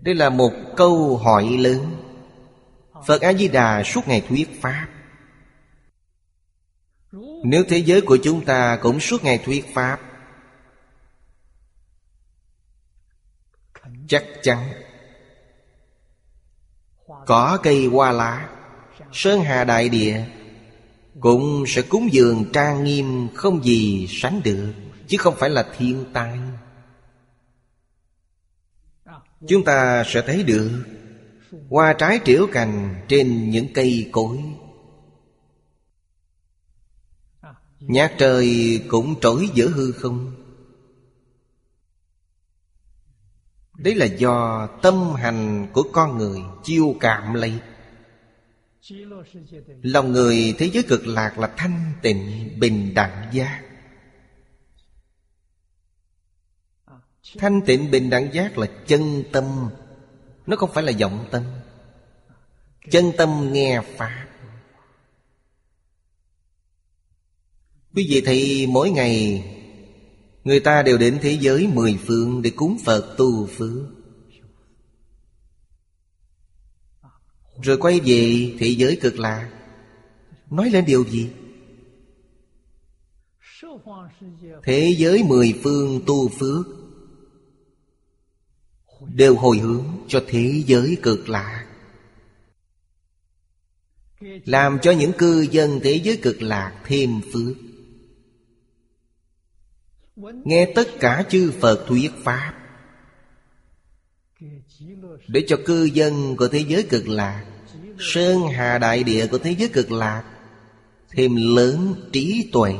Đây là một câu hỏi lớn. Phật A-di-đà suốt ngày thuyết Pháp. Nếu thế giới của chúng ta cũng suốt ngày thuyết Pháp, Chắc chắn Có cây hoa lá, Sơn hà đại địa cũng sẽ cúng dường trang nghiêm Không gì sánh được, Chứ không phải là thiên tai. Chúng ta sẽ thấy được Hoa trái triểu cành Trên những cây cối. Nhạc trời cũng trỗi giữa hư không. Đấy là do tâm hành của con người chiêu cảm lấy. Lòng người thế giới cực lạc là thanh tịnh bình đẳng giác. Thanh tịnh bình đẳng giác là chân tâm. Nó không phải là vọng tâm. Chân tâm nghe Pháp. Quý vị thấy mỗi ngày Người ta đều đến thế giới mười phương Để cúng Phật tu phước Rồi quay về thế giới cực lạc Nói lên điều gì? Thế giới mười phương tu phước Đều hồi hướng cho thế giới cực lạc Làm cho những cư dân thế giới cực lạc thêm phước. Nghe tất cả chư Phật thuyết Pháp Để cho cư dân của thế giới cực lạc Sơn hà đại địa của thế giới cực lạc, Thêm lớn trí tuệ.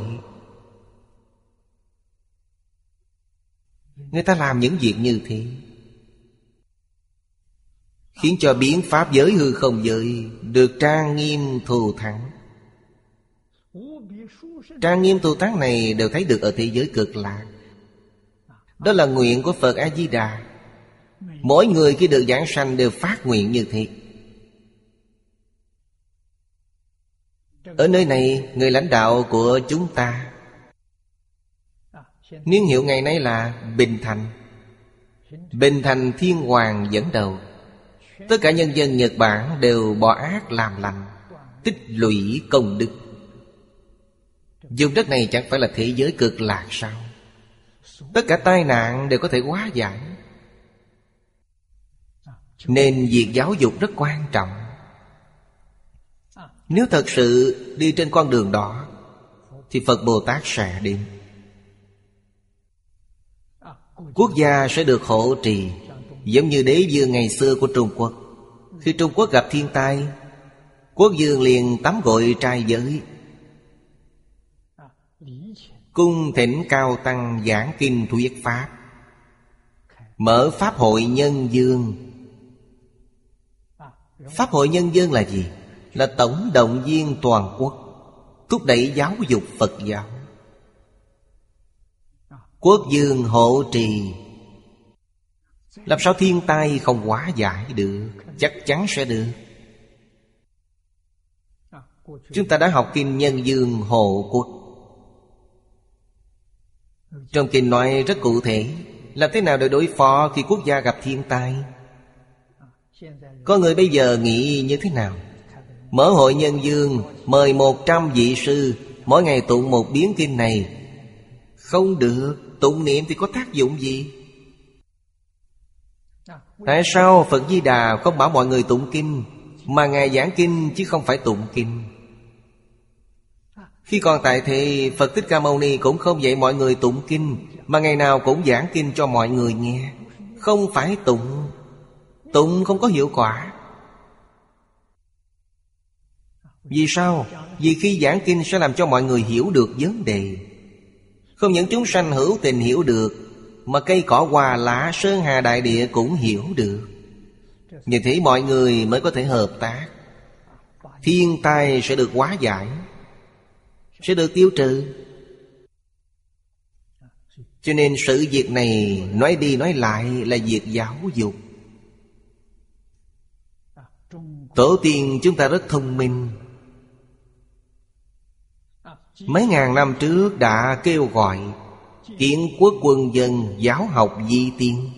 Người ta làm những việc như thế, Khiến cho biến pháp giới hư không giới Được trang nghiêm thù thắng. Trang nghiêm tu tác này đều thấy được ở thế giới cực lạc. Đó là nguyện của Phật A-di-đà Mỗi người khi được giảng sanh đều phát nguyện như thế. Ở nơi này, người lãnh đạo của chúng ta. Niên hiệu ngày nay là Bình Thành. Bình Thành Thiên Hoàng dẫn đầu. Tất cả nhân dân Nhật Bản đều bỏ ác làm lành, Tích lũy công đức. Dùng đất này chẳng phải là thế giới cực lạc sao? Tất cả tai nạn đều có thể hóa giải. Nên việc giáo dục rất quan trọng. Nếu thật sự đi trên con đường đó, Thì Phật Bồ Tát sẽ đến. Quốc gia sẽ được hộ trì Giống như đế vương ngày xưa của Trung Quốc. Khi Trung Quốc gặp thiên tai, Quốc vương liền tắm gội trai giới. Cung thỉnh cao tăng giảng kinh thuyết Pháp, Mở Pháp hội Nhân Dương Pháp hội Nhân Dương là gì? Là tổng động viên toàn quốc, Thúc đẩy giáo dục Phật giáo. Quốc dương hộ trì. Làm sao thiên tai không hóa giải được, Chắc chắn sẽ được. Chúng ta đã học kinh Nhân Dương Hộ Quốc. Trong kinh nói rất cụ thể, Làm thế nào để đối phó khi quốc gia gặp thiên tai? Có người bây giờ nghĩ như thế nào? Mở hội nhân dương, Mời một trăm vị sư, Mỗi ngày tụng một biến kinh này. Không được, Tụng niệm thì có tác dụng gì? Tại sao Phật Di Đà không bảo mọi người tụng kinh, Mà Ngài giảng kinh chứ không phải tụng kinh? Khi còn tại thì Phật Thích Ca Mâu Ni cũng không dạy mọi người tụng kinh, Mà ngày nào cũng giảng kinh cho mọi người nghe. Không phải tụng. Tụng không có hiệu quả. Vì sao? Vì khi giảng kinh sẽ làm cho mọi người hiểu được vấn đề. Không những chúng sanh hữu tình hiểu được, Mà cây cỏ, hoa, lá, sơn, hà, đại địa cũng hiểu được. Như thế mọi người mới có thể hợp tác. Thiên tai sẽ được hóa giải, Sẽ được tiêu trừ. Cho nên sự việc này Nói đi nói lại là việc giáo dục. Tổ tiên chúng ta rất thông minh. Mấy ngàn năm trước đã kêu gọi Kiến quốc quân dân giáo học di tiên.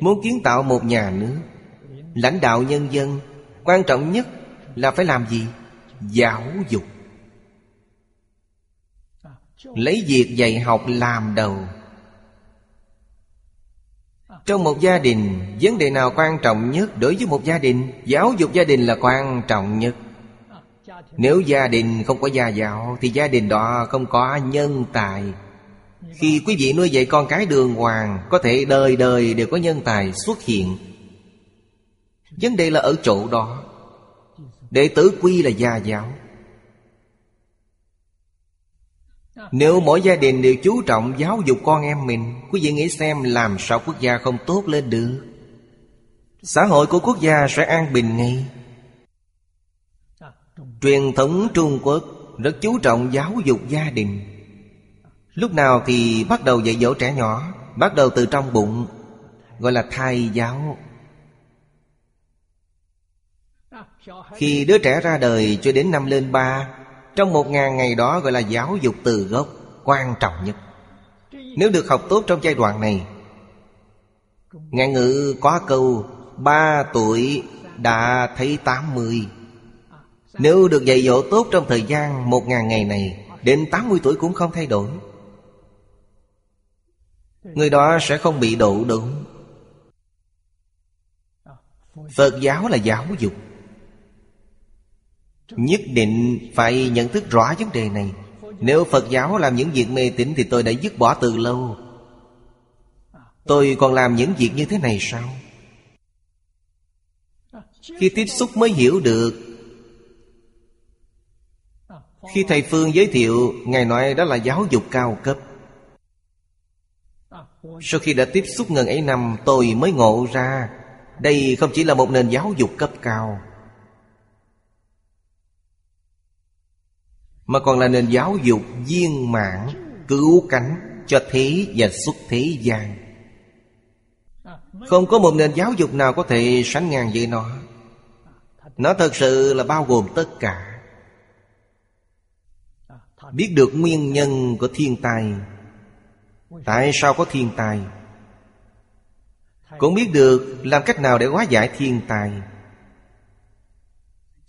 Muốn kiến tạo một nhà nước, Lãnh đạo nhân dân Quan trọng nhất là phải làm gì? Giáo dục. Lấy việc dạy học làm đầu. Trong một gia đình, Vấn đề nào quan trọng nhất Đối với một gia đình? Giáo dục gia đình là quan trọng nhất nếu gia đình không có gia giáo, Thì gia đình đó không có nhân tài. Khi quý vị nuôi dạy con cái đường hoàng, Có thể đời đời đều có nhân tài xuất hiện. Vấn đề là ở chỗ đó. Đệ tử quy là gia giáo. Nếu mỗi gia đình đều chú trọng giáo dục con em mình, Quý vị nghĩ xem làm sao quốc gia không tốt lên được? Xã hội của quốc gia sẽ an bình ngay. Truyền thống Trung Quốc rất chú trọng giáo dục gia đình. Lúc nào thì bắt đầu dạy dỗ trẻ nhỏ, Bắt đầu từ trong bụng, Gọi là thai giáo. Khi đứa trẻ ra đời cho đến năm lên ba, Trong một ngàn ngày đó gọi là giáo dục từ gốc, Quan trọng nhất. Nếu được học tốt trong giai đoạn này, Ngạn ngữ có câu, Ba tuổi đã thấy tám mươi nếu được dạy dỗ tốt trong thời gian một ngàn ngày này, Đến 80 tuổi cũng không thay đổi. Người đó sẽ không bị độ đúng Phật giáo là giáo dục. Nhất định phải nhận thức rõ vấn đề này. Nếu Phật giáo làm những việc mê tín Thì tôi đã dứt bỏ từ lâu. Tôi còn làm những việc như thế này sao? Khi tiếp xúc mới hiểu được khi thầy Phương giới thiệu, Ngài nói đó là giáo dục cao cấp. Sau khi đã tiếp xúc ngần ấy năm, Tôi mới ngộ ra, Đây không chỉ là một nền giáo dục cấp cao, Mà còn là nền giáo dục viên mãn, Cứu cánh cho thế và xuất thế gian. Không có một nền giáo dục nào có thể sánh ngang với nó. Nó thật sự là bao gồm tất cả. Biết được nguyên nhân của thiên tai Tại sao có thiên tai Cũng biết được làm cách nào để hóa giải thiên tai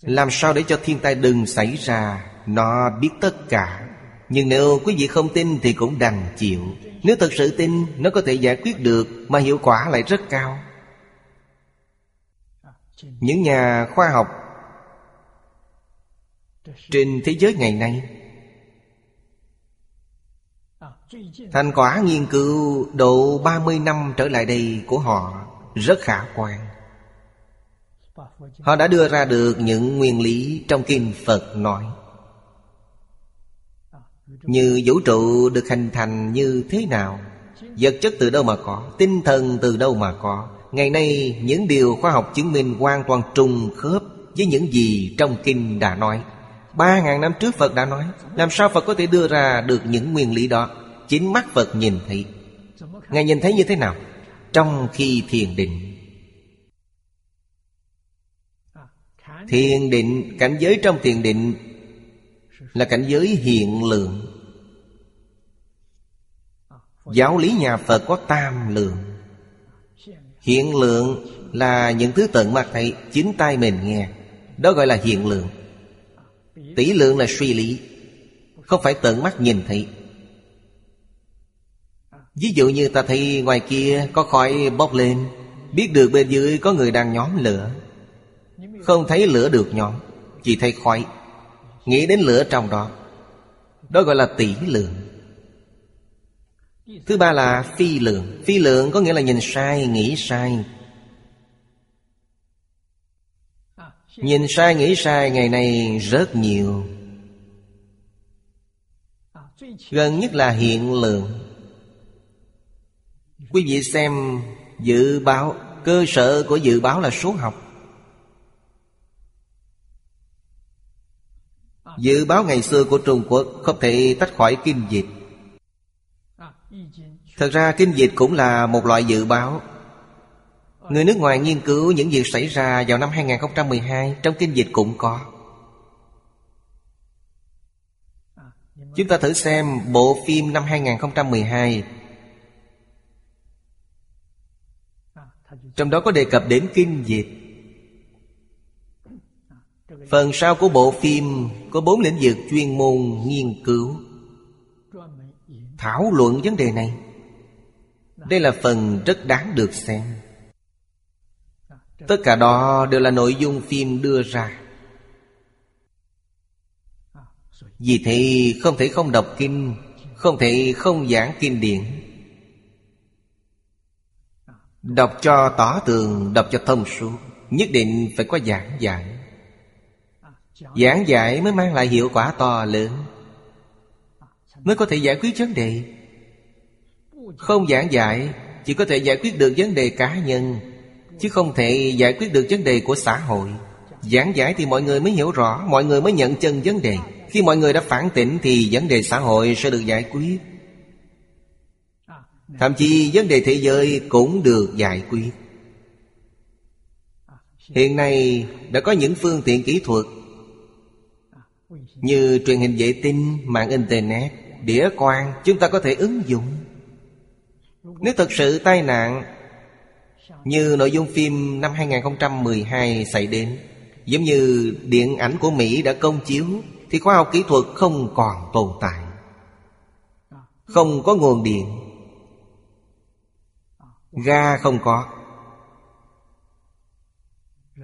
Làm sao để cho thiên tai đừng xảy ra? Nó biết tất cả. Nhưng nếu quý vị không tin thì cũng đành chịu. Nếu thật sự tin, Nó có thể giải quyết được Mà hiệu quả lại rất cao. Những nhà khoa học Trên thế giới ngày nay Thành quả nghiên cứu độ 30 năm trở lại đây của họ rất khả quan. Họ đã đưa ra được những nguyên lý trong Kinh Phật nói. Như vũ trụ được hình thành như thế nào, Vật chất từ đâu mà có, Tinh thần từ đâu mà có, Ngày nay những điều khoa học chứng minh hoàn toàn trùng khớp Với những gì trong Kinh đã nói. Ba ngàn năm trước Phật đã nói, Làm sao Phật có thể đưa ra được những nguyên lý đó? Chính mắt Phật nhìn thấy. Ngài nhìn thấy như thế nào? Trong khi thiền định. Thiền định, cảnh giới trong thiền định Là cảnh giới hiện lượng. Giáo lý nhà Phật có tam lượng. Hiện lượng là những thứ tận mắt thấy Chính tay mình nghe. Đó gọi là hiện lượng. Tỷ lượng là suy lý. Không phải tận mắt nhìn thấy. Ví dụ như ta thấy ngoài kia có khói bốc lên Biết được bên dưới có người đang nhóm lửa. Không thấy lửa được nhóm Chỉ thấy khói. Nghĩ đến lửa trong đó Đó gọi là tỷ lượng. Thứ ba là phi lượng. Phi lượng có nghĩa là nhìn sai, nghĩ sai. Nhìn sai, nghĩ sai ngày nay rất nhiều. Gần nhất là hiện lượng. Quý vị xem dự báo, Cơ sở của dự báo là số học. Dự báo ngày xưa của Trung Quốc Không thể tách khỏi kinh dịch. Thật ra kinh dịch cũng là một loại dự báo. Người nước ngoài nghiên cứu những việc xảy ra vào năm 2012 Trong kinh dịch cũng có. Chúng ta thử xem bộ phim năm 2012 Trong đó có đề cập đến kinh dịch Phần sau của bộ phim Có bốn lĩnh vực chuyên môn nghiên cứu. Thảo luận vấn đề này. Đây là phần rất đáng được xem. Tất cả đó đều là nội dung phim đưa ra. Vì thế không thể không đọc kinh, Không thể không giảng kinh điển. Đọc cho tỏ tường, Đọc cho thông suốt, Nhất định phải có giảng giải. Giảng giải mới mang lại hiệu quả to lớn, Mới có thể giải quyết vấn đề. Không giảng giải, Chỉ có thể giải quyết được vấn đề cá nhân, Chứ không thể giải quyết được vấn đề của xã hội. Giảng giải thì mọi người mới hiểu rõ, Mọi người mới nhận chân vấn đề. Khi mọi người đã phản tỉnh Thì vấn đề xã hội sẽ được giải quyết. Thậm chí vấn đề thế giới cũng được giải quyết. Hiện nay đã có những phương tiện kỹ thuật Như truyền hình vệ tinh, mạng Internet, đĩa quang Chúng ta có thể ứng dụng. Nếu thật sự tai nạn Như nội dung phim năm 2012 xảy đến Giống như điện ảnh của Mỹ đã công chiếu Thì khoa học kỹ thuật không còn tồn tại. Không có nguồn điện. Ga không có.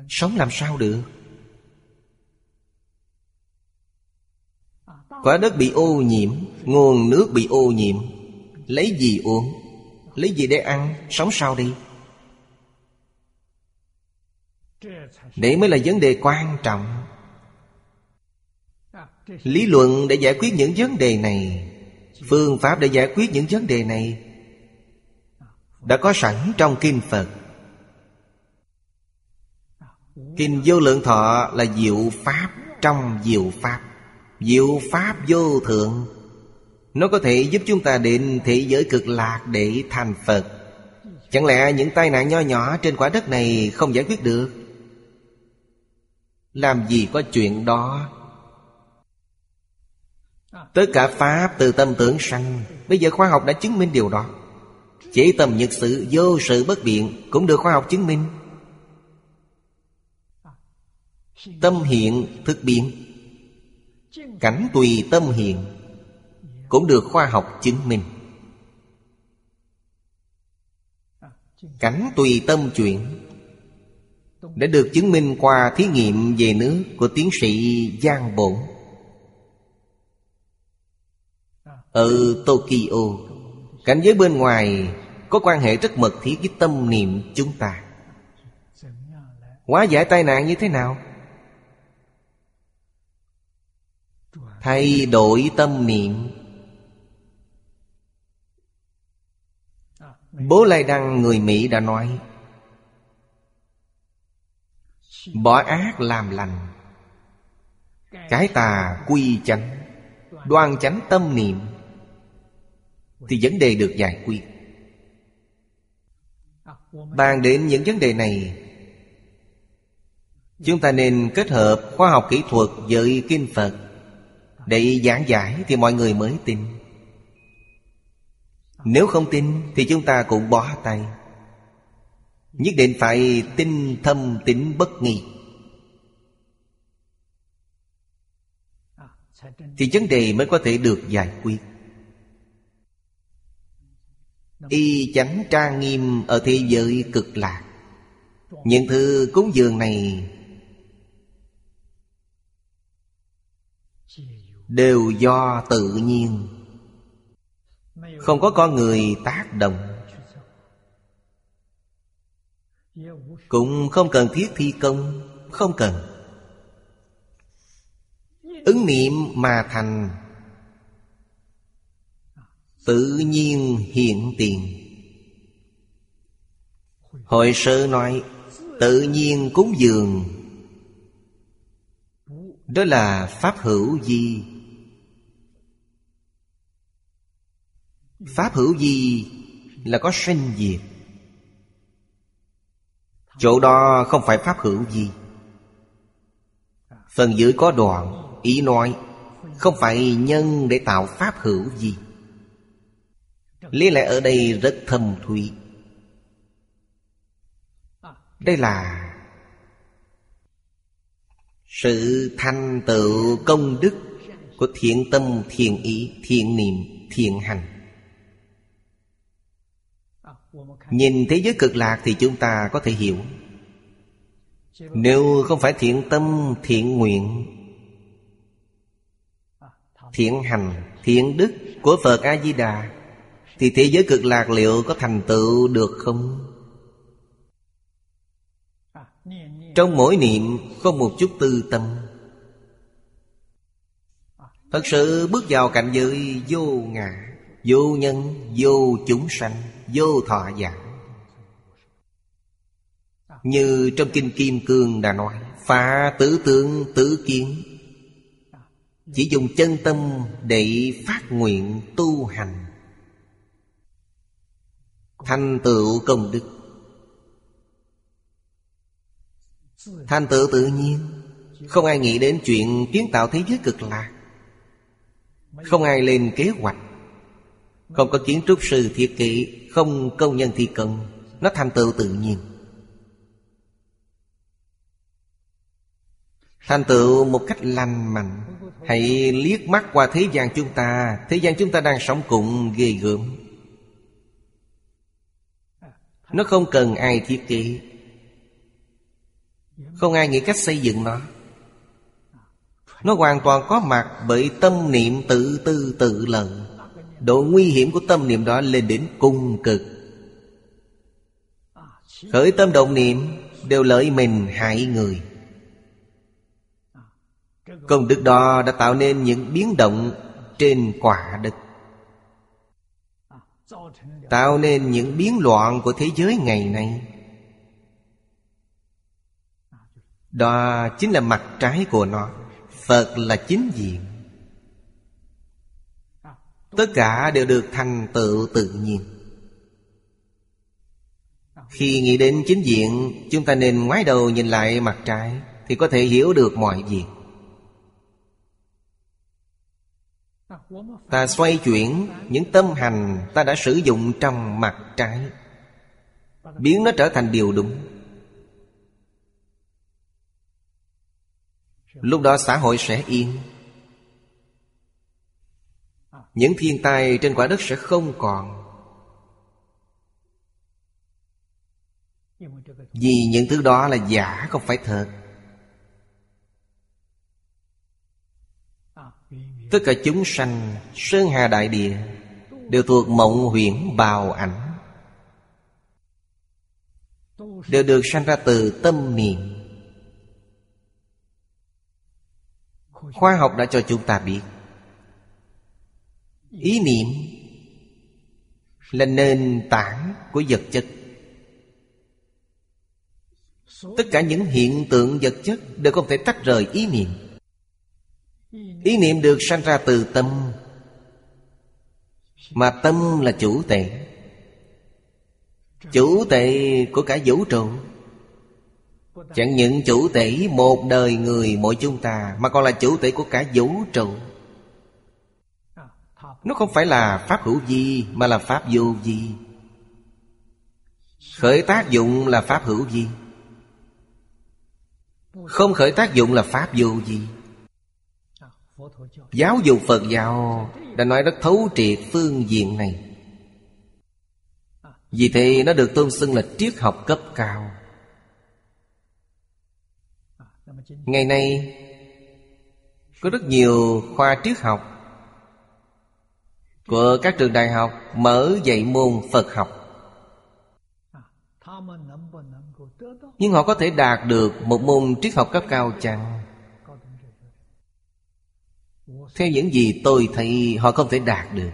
Sống làm sao được? Quả đất bị ô nhiễm, Nguồn nước bị ô nhiễm. Lấy gì uống? Lấy gì để ăn? Sống sao đi? Đấy mới là vấn đề quan trọng. Lý luận để giải quyết những vấn đề này, Phương pháp để giải quyết những vấn đề này đã có sẵn trong kinh phật. Kinh vô lượng thọ là diệu pháp trong diệu pháp. Diệu Pháp vô thượng. Nó có thể giúp chúng ta đến thế giới cực lạc để thành Phật. Chẳng lẽ những tai nạn nho nhỏ trên quả đất này không giải quyết được? Làm gì có chuyện đó? Tất cả Pháp từ tâm tưởng sanh. Bây giờ khoa học đã chứng minh điều đó chế tâm nhật sự, vô sự bất biện Cũng được khoa học chứng minh. Tâm hiện thực biện. Cảnh tùy tâm hiện Cũng được khoa học chứng minh. Cảnh tùy tâm chuyển Đã được chứng minh qua thí nghiệm về nước Của tiến sĩ Giang Bổn. Ở Tokyo Cảnh giới bên ngoài Có quan hệ rất mật thiết với tâm niệm chúng ta. Hóa giải tai nạn như thế nào? Thay đổi tâm niệm. Bố Lai Đăng, người Mỹ đã nói, Bỏ ác làm lành, Cái tà quy chánh, Đoan chánh tâm niệm. Thì vấn đề được giải quyết. Bàn đến những vấn đề này, Chúng ta nên kết hợp khoa học kỹ thuật với kinh Phật. Để giảng giải thì mọi người mới tin. Nếu không tin thì chúng ta cũng bỏ tay. Nhất định phải tin thâm tính bất nghi. Thì vấn đề mới có thể được giải quyết. Y chánh trang nghiêm ở thế giới cực lạc. Những thứ cúng dường này Đều do tự nhiên. Không có con người tác động. Cũng không cần thiết thi công, Không cần. Ứng niệm mà thành Tự nhiên hiện tiền. Hội sơ nói, Tự nhiên cúng dường. Đó là Pháp hữu di. Pháp hữu di là có sinh diệt. Chỗ đó không phải Pháp hữu di. Phần dưới có đoạn, Ý nói, Không phải nhân để tạo Pháp hữu di. Lý lẽ ở đây rất thâm thúy. Đây là Sự thành tựu công đức Của thiện tâm, thiện ý, thiện niệm, thiện hành. Nhìn thế giới cực lạc thì chúng ta có thể hiểu. Nếu không phải thiện tâm, thiện nguyện Thiện hành, thiện đức của Phật A-di-đà thì thế giới cực lạc liệu có thành tựu được không? Trong mỗi niệm có một chút tư tâm. Thật sự bước vào cảnh giới vô ngã Vô nhân, vô chúng sanh Vô thọ giả. Như trong Kinh Kim Cương đã nói Phá tứ tướng tứ kiến. Chỉ dùng chân tâm để phát nguyện tu hành. Thành tựu công đức. Thành tựu tự nhiên. Không ai nghĩ đến chuyện kiến tạo thế giới cực lạc. Không ai lên kế hoạch. Không có kiến trúc sư thiết kế Không công nhân thi công Nó thành tựu tự nhiên. Thành tựu một cách lành mạnh. Hãy liếc mắt qua thế gian chúng ta. Thế gian chúng ta đang sống cùng ghê gớm. Nó không cần ai thiết kế. Không ai nghĩ cách xây dựng nó. Nó hoàn toàn có mặt bởi tâm niệm tự tư tự lợi Độ nguy hiểm của tâm niệm đó lên đến cung cực. Khởi tâm động niệm Đều lợi mình hại người. Công đức đó đã tạo nên những biến động Trên quả đất. Tạo nên những biến loạn của thế giới ngày nay. Đó chính là mặt trái của nó. Phật là chính diện. Tất cả đều được thành tựu tự nhiên. Khi nghĩ đến chính diện, Chúng ta nên ngoái đầu nhìn lại mặt trái Thì có thể hiểu được mọi việc. Ta xoay chuyển những tâm hành ta đã sử dụng trong mặt trái. Biến nó trở thành điều đúng. Lúc đó xã hội sẽ yên. Những thiên tai trên quả đất sẽ không còn. Vì những thứ đó là giả, không phải thật. Tất cả chúng sanh, Sơn Hà Đại Địa, Đều thuộc mộng huyễn bào ảnh. Đều được sanh ra từ tâm niệm. Khoa học đã cho chúng ta biết, Ý niệm Là nền tảng của vật chất. Tất cả những hiện tượng vật chất Đều không thể tách rời ý niệm. Ý niệm được sanh ra từ tâm. Mà tâm là chủ tệ. Chủ tệ của cả vũ trụ. Chẳng những chủ tể một đời người mỗi chúng ta Mà còn là chủ tể của cả vũ trụ. Nó không phải là pháp hữu vi Mà là pháp vô vi. Khởi tác dụng là pháp hữu vi. Không khởi tác dụng là pháp vô vi Giáo dục Phật giáo Đã nói rất thấu triệt phương diện này. Vì thế nó được tôn xưng là triết học cấp cao. Ngày nay, Có rất nhiều khoa triết học Của các trường đại học Mở dạy môn Phật học. Nhưng họ có thể đạt được Một môn triết học cấp cao chăng? Theo những gì tôi thấy Họ không thể đạt được.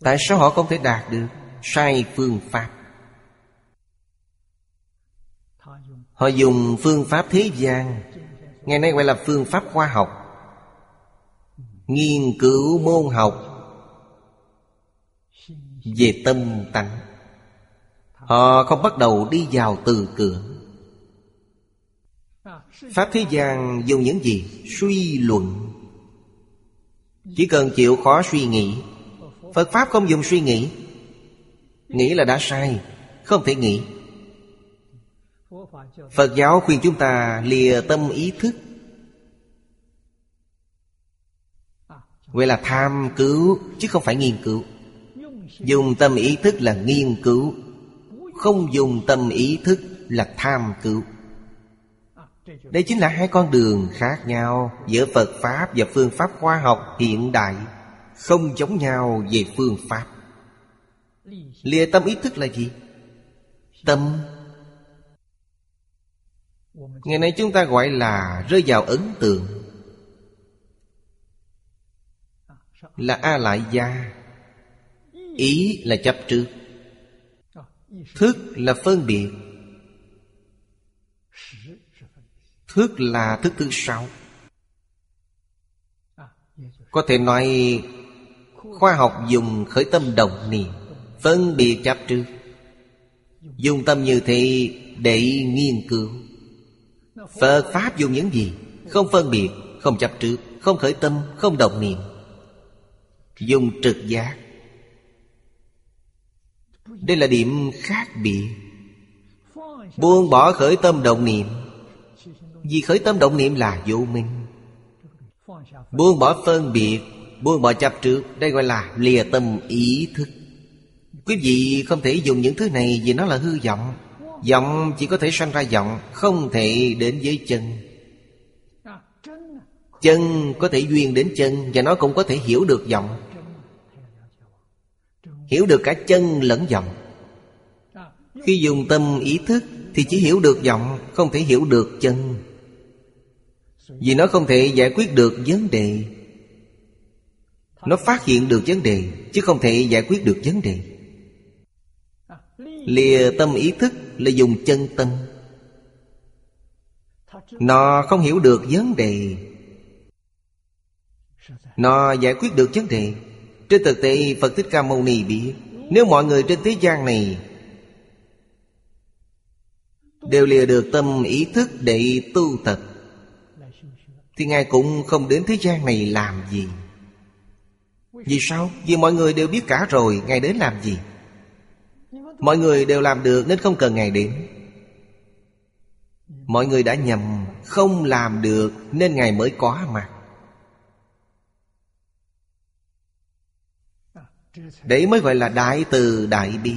Tại sao họ không thể đạt được? Sai phương pháp. Họ dùng phương pháp thế gian. Ngày nay gọi là phương pháp khoa học. Nghiên cứu môn học Về tâm tánh. Họ không bắt đầu đi vào từ cửa. Pháp thế gian dùng những gì? Suy luận. Chỉ cần chịu khó suy nghĩ. Phật Pháp không dùng suy nghĩ. Nghĩ là đã sai, Không thể nghĩ. Phật giáo khuyên chúng ta lìa tâm ý thức. Gọi là tham cứu, chứ không phải nghiên cứu. Dùng tâm ý thức là nghiên cứu. Không dùng tâm ý thức là tham cứu. Đây chính là hai con đường khác nhau Giữa Phật Pháp và phương pháp khoa học hiện đại, Không giống nhau về phương pháp. Lìa tâm ý thức là gì? Tâm. Ngày nay chúng ta gọi là rơi vào ấn tượng. Là A lại gia. Ý là chấp trước. Thức là phân biệt. Thức là thức thứ sáu. Có thể nói Khoa học dùng khởi tâm đồng niệm Phân biệt chấp trước Dùng tâm như thế để nghiên cứu. Phật Pháp dùng những gì? Không phân biệt, không chấp trước, không khởi tâm, không động niệm. Dùng trực giác. Đây là điểm khác biệt. Buông bỏ khởi tâm động niệm vì khởi tâm động niệm là vô minh. Buông bỏ phân biệt, Buông bỏ chấp trước, Đây gọi là lìa tâm ý thức. Quý vị không thể dùng những thứ này Vì nó là hư vọng. Giọng chỉ có thể sanh ra giọng Không thể đến với chân. Chân có thể duyên đến chân Và nó cũng có thể hiểu được giọng Hiểu được cả chân lẫn giọng Khi dùng tâm ý thức Thì chỉ hiểu được giọng Không thể hiểu được chân. Vì nó không thể giải quyết được vấn đề. Nó phát hiện được vấn đề, Chứ không thể giải quyết được vấn đề. Lìa tâm ý thức là dùng chân tâm. Nó không hiểu được vấn đề. Nó giải quyết được vấn đề. Trên thực tế, Phật Thích Ca Mâu Ni biết, Nếu mọi người trên thế gian này Đều lìa được tâm ý thức để tu tập thì Ngài cũng không đến thế gian này làm gì Vì sao? Vì mọi người đều biết cả rồi, Ngài đến làm gì? Mọi người đều làm được nên không cần Ngài đến Mọi người đã nhầm, Không làm được nên Ngài mới có mặt Đấy mới gọi là đại từ đại bi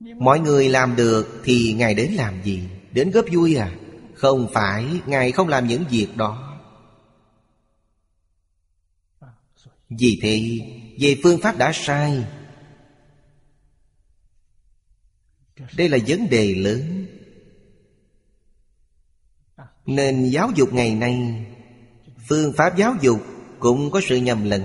Mọi người làm được thì Ngài đến làm gì? Đến góp vui à? Không phải, Ngài không làm những việc đó. Vì thế, Về phương pháp đã sai. Đây là vấn đề lớn. Nên giáo dục ngày nay, Phương pháp giáo dục cũng có sự nhầm lẫn.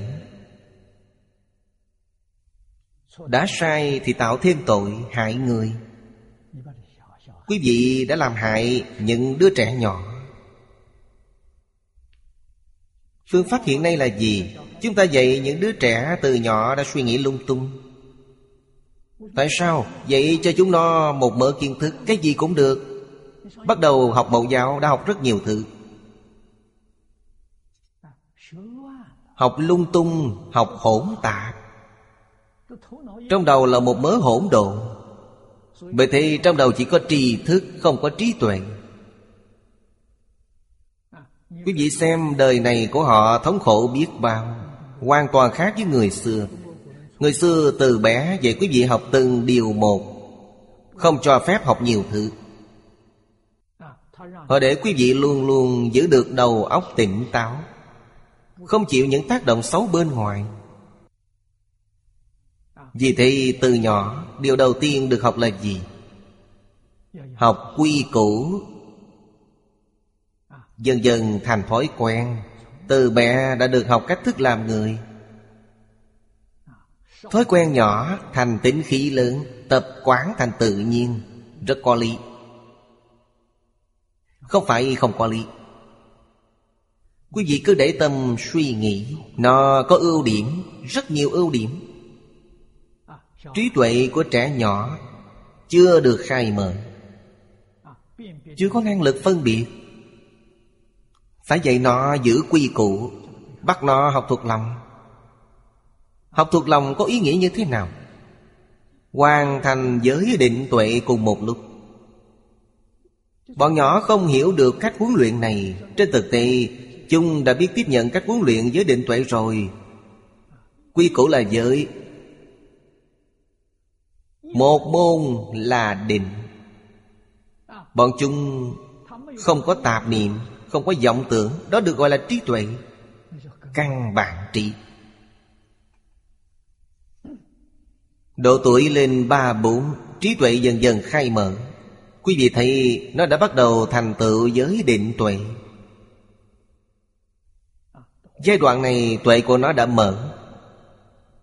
Đã sai thì tạo thêm tội hại người. Quý vị đã làm hại những đứa trẻ nhỏ. Phương pháp hiện nay là gì? Chúng ta dạy những đứa trẻ từ nhỏ đã suy nghĩ lung tung. Tại sao? Dạy cho chúng nó một mớ kiến thức, Cái gì cũng được. Bắt đầu học mẫu giáo, đã học rất nhiều thứ. Học lung tung, Học hỗn tạp. Trong đầu là một mớ hỗn độn. Bởi thế trong đầu chỉ có tri thức, Không có trí tuệ. Quý vị xem đời này của họ thống khổ biết bao, Hoàn toàn khác với người xưa. Người xưa từ bé dạy quý vị học từng điều một, Không cho phép học nhiều thứ. Họ để quý vị luôn luôn giữ được đầu óc tỉnh táo, Không chịu những tác động xấu bên ngoài. Vì thế từ nhỏ Điều đầu tiên được học là gì? Học quy củ. Dần dần thành thói quen. Từ bé đã được học cách thức làm người. Thói quen nhỏ thành tính khí lớn, Tập quán thành tự nhiên. Rất có lý. Không phải không có lý. Quý vị cứ để tâm suy nghĩ. Nó có ưu điểm, Rất nhiều ưu điểm. Trí tuệ của trẻ nhỏ Chưa được khai mở. Chưa có năng lực phân biệt. Phải dạy nó giữ quy củ, Bắt nó học thuộc lòng. Học thuộc lòng có ý nghĩa như thế nào? Hoàn thành giới định tuệ cùng một lúc. Bọn nhỏ không hiểu được cách huấn luyện này. Trên thực tế, Chúng đã biết tiếp nhận cách huấn luyện giới định tuệ rồi. Quy củ là giới một môn là định. Bọn chúng không có tạp niệm, Không có vọng tưởng. Đó được gọi là trí tuệ, Căn bản trí. Độ tuổi lên ba bốn, Trí tuệ dần dần khai mở. Quý vị thấy nó đã bắt đầu thành tựu giới định tuệ. Giai đoạn này tuệ của nó đã mở.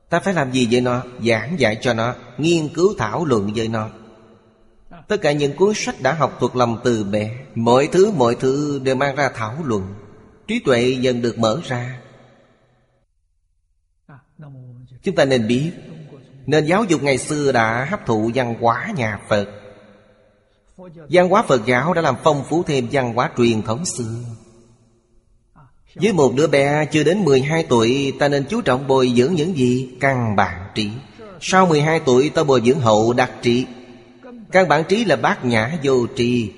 Ta phải làm gì với nó? Giảng dạy cho nó, Nghiên cứu thảo luận với nó. Tất cả những cuốn sách đã học thuộc lòng từ bé, Mọi thứ mọi thứ đều mang ra thảo luận. Trí tuệ dần được mở ra. Chúng ta nên biết nên giáo dục ngày xưa đã hấp thụ văn hóa nhà Phật. Văn hóa Phật giáo đã làm phong phú thêm văn hóa truyền thống xưa. Với một đứa bé chưa đến 12 tuổi, Ta nên chú trọng bồi dưỡng những gì? Căn bản trí. Sau 12 tuổi, ta bồi dưỡng hậu đặc trí. Căn bản trí là bát nhã vô trì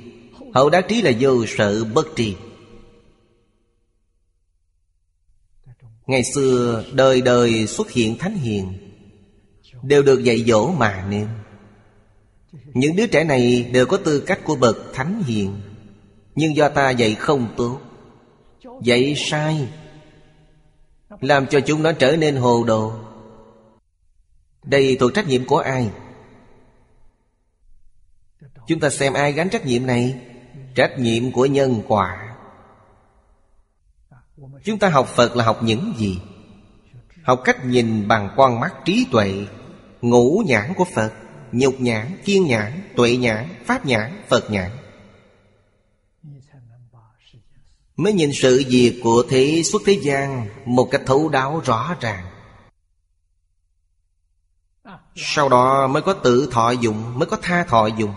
Hậu đắc trí là vô sợ bất trì Ngày xưa, đời đời xuất hiện thánh hiền, Đều được dạy dỗ mà nên Những đứa trẻ này đều có tư cách của bậc thánh hiền, Nhưng do ta dạy không tốt. Dạy sai. Làm cho chúng nó trở nên hồ đồ. Đây thuộc trách nhiệm của ai? Chúng ta xem ai gánh trách nhiệm này. Trách nhiệm của nhân quả. Chúng ta học Phật là học những gì? Học cách nhìn bằng con mắt trí tuệ Ngũ nhãn của Phật Nhục nhãn, kiên nhãn, tuệ nhãn, pháp nhãn, Phật nhãn. Mới nhìn sự việc của thế xuất thế gian Một cách thấu đáo rõ ràng. Sau đó mới có tự thọ dụng, Mới có tha thọ dụng.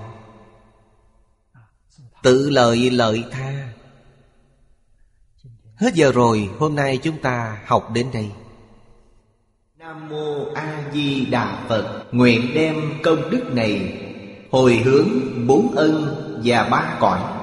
Tự lợi lợi tha. Hết giờ rồi, Hôm nay chúng ta học đến đây. Nam Mô A Di Đà Phật, Nguyện đem công đức này Hồi hướng bốn ân và ba cõi.